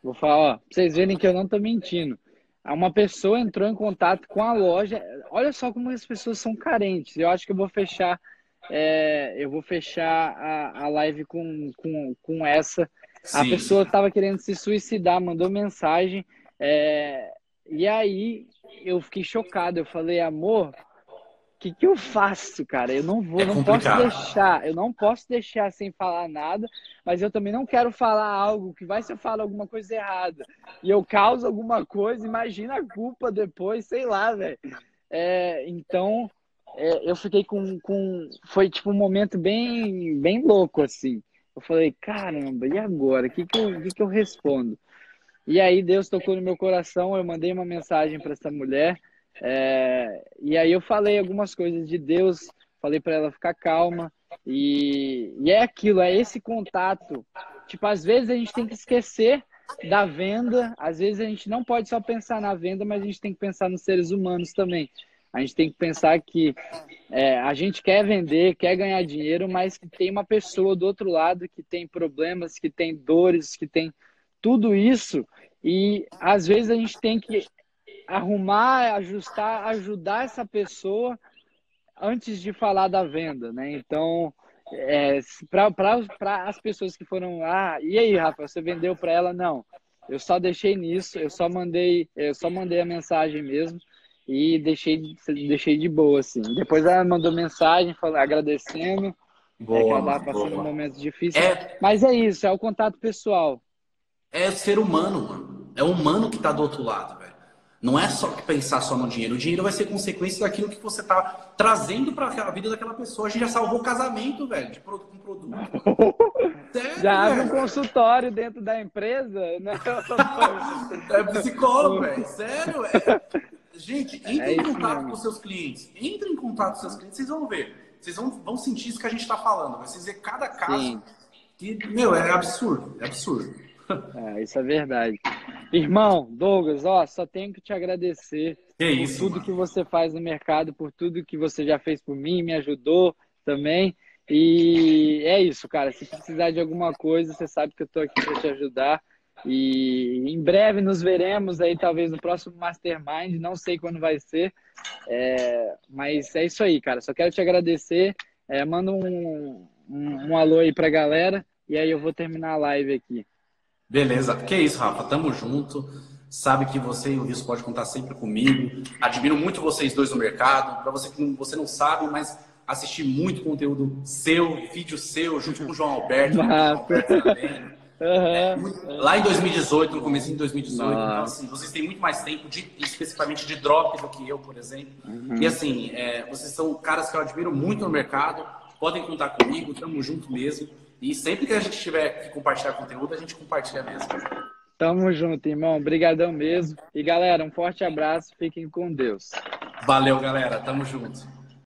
Vou falar, ó, pra vocês verem que eu não tô mentindo. Uma pessoa entrou em contato com a loja. Olha só como as pessoas são carentes. Eu acho que eu vou fechar, é, eu vou fechar a, a live com, com, com essa. Sim. A pessoa estava querendo se suicidar, mandou mensagem. É, e aí eu fiquei chocado. Eu falei, amor, o que, que eu faço, cara? Eu não vou, é não posso deixar, eu não posso deixar sem falar nada, mas eu também não quero falar algo que vai se eu falar alguma coisa errada e eu causo alguma coisa, imagina a culpa depois, sei lá, velho. É, então é, eu fiquei com, com. Foi tipo um momento bem, bem louco, assim. Eu falei, caramba, e agora? O que, que, eu, que, que eu respondo? E aí Deus tocou no meu coração, eu mandei uma mensagem para essa mulher, é, e aí eu falei algumas coisas de Deus, falei para ela ficar calma, e, e é aquilo, é esse contato. Tipo, às vezes a gente tem que esquecer da venda, às vezes a gente não pode só pensar na venda, mas a gente tem que pensar nos seres humanos também. A gente tem que pensar que é, a gente quer vender, quer ganhar dinheiro, mas que tem uma pessoa do outro lado que tem problemas, que tem dores, que tem tudo isso e às vezes a gente tem que arrumar, ajustar, ajudar essa pessoa antes de falar da venda, né? Então, é, para as pessoas que foram, ah, e aí, Rafa, você vendeu para ela? Não, eu só deixei nisso, eu só mandei, eu só mandei a mensagem mesmo e deixei, deixei de boa, assim. Depois ela mandou mensagem falando, agradecendo, boa, é que ela estava passando boa. um momento difícil. É... Mas é isso, é o contato pessoal é ser humano, mano. É o humano que tá do outro lado, velho. Não é só pensar só no dinheiro. O dinheiro vai ser consequência daquilo que você está trazendo para a vida daquela pessoa. A gente já salvou casamento, velho, de produto com produto. (laughs) Sério, já abre um consultório dentro da empresa, né? (laughs) é psicólogo, velho. Sério, é... (laughs) Gente, entre é em contato mesmo. com seus clientes. Entre em contato com seus clientes, vocês vão ver. Vocês vão, vão sentir isso que a gente está falando. Vocês ver cada caso Sim. que, meu, é absurdo. É absurdo. É, isso é verdade. Irmão, Douglas, ó, só tenho que te agradecer que por isso, tudo mano. que você faz no mercado, por tudo que você já fez por mim, me ajudou também. E é isso, cara. Se precisar de alguma coisa, você sabe que eu estou aqui para te ajudar. E em breve nos veremos aí, talvez no próximo Mastermind. Não sei quando vai ser, é, mas é isso aí, cara. Só quero te agradecer. É, manda um, um, um alô aí pra galera e aí eu vou terminar a live aqui. Beleza. Que é isso, Rafa. Tamo junto. Sabe que você e o Risco pode contar sempre comigo. Admiro muito vocês dois no mercado. Para você que não, você não sabe, mas assisti muito conteúdo seu, vídeo seu, junto com o João Alberto. João Alberto também. Uhum. Lá em 2018, no começo de 2018, então, assim, vocês têm muito mais tempo, de, especificamente de drop do que eu, por exemplo. Uhum. E assim, é, vocês são caras que eu admiro muito no mercado, podem contar comigo, tamo junto mesmo. E sempre que a gente tiver que compartilhar conteúdo, a gente compartilha mesmo. Tamo junto, irmão. Obrigadão mesmo. E galera, um forte abraço. Fiquem com Deus. Valeu, galera. Tamo junto.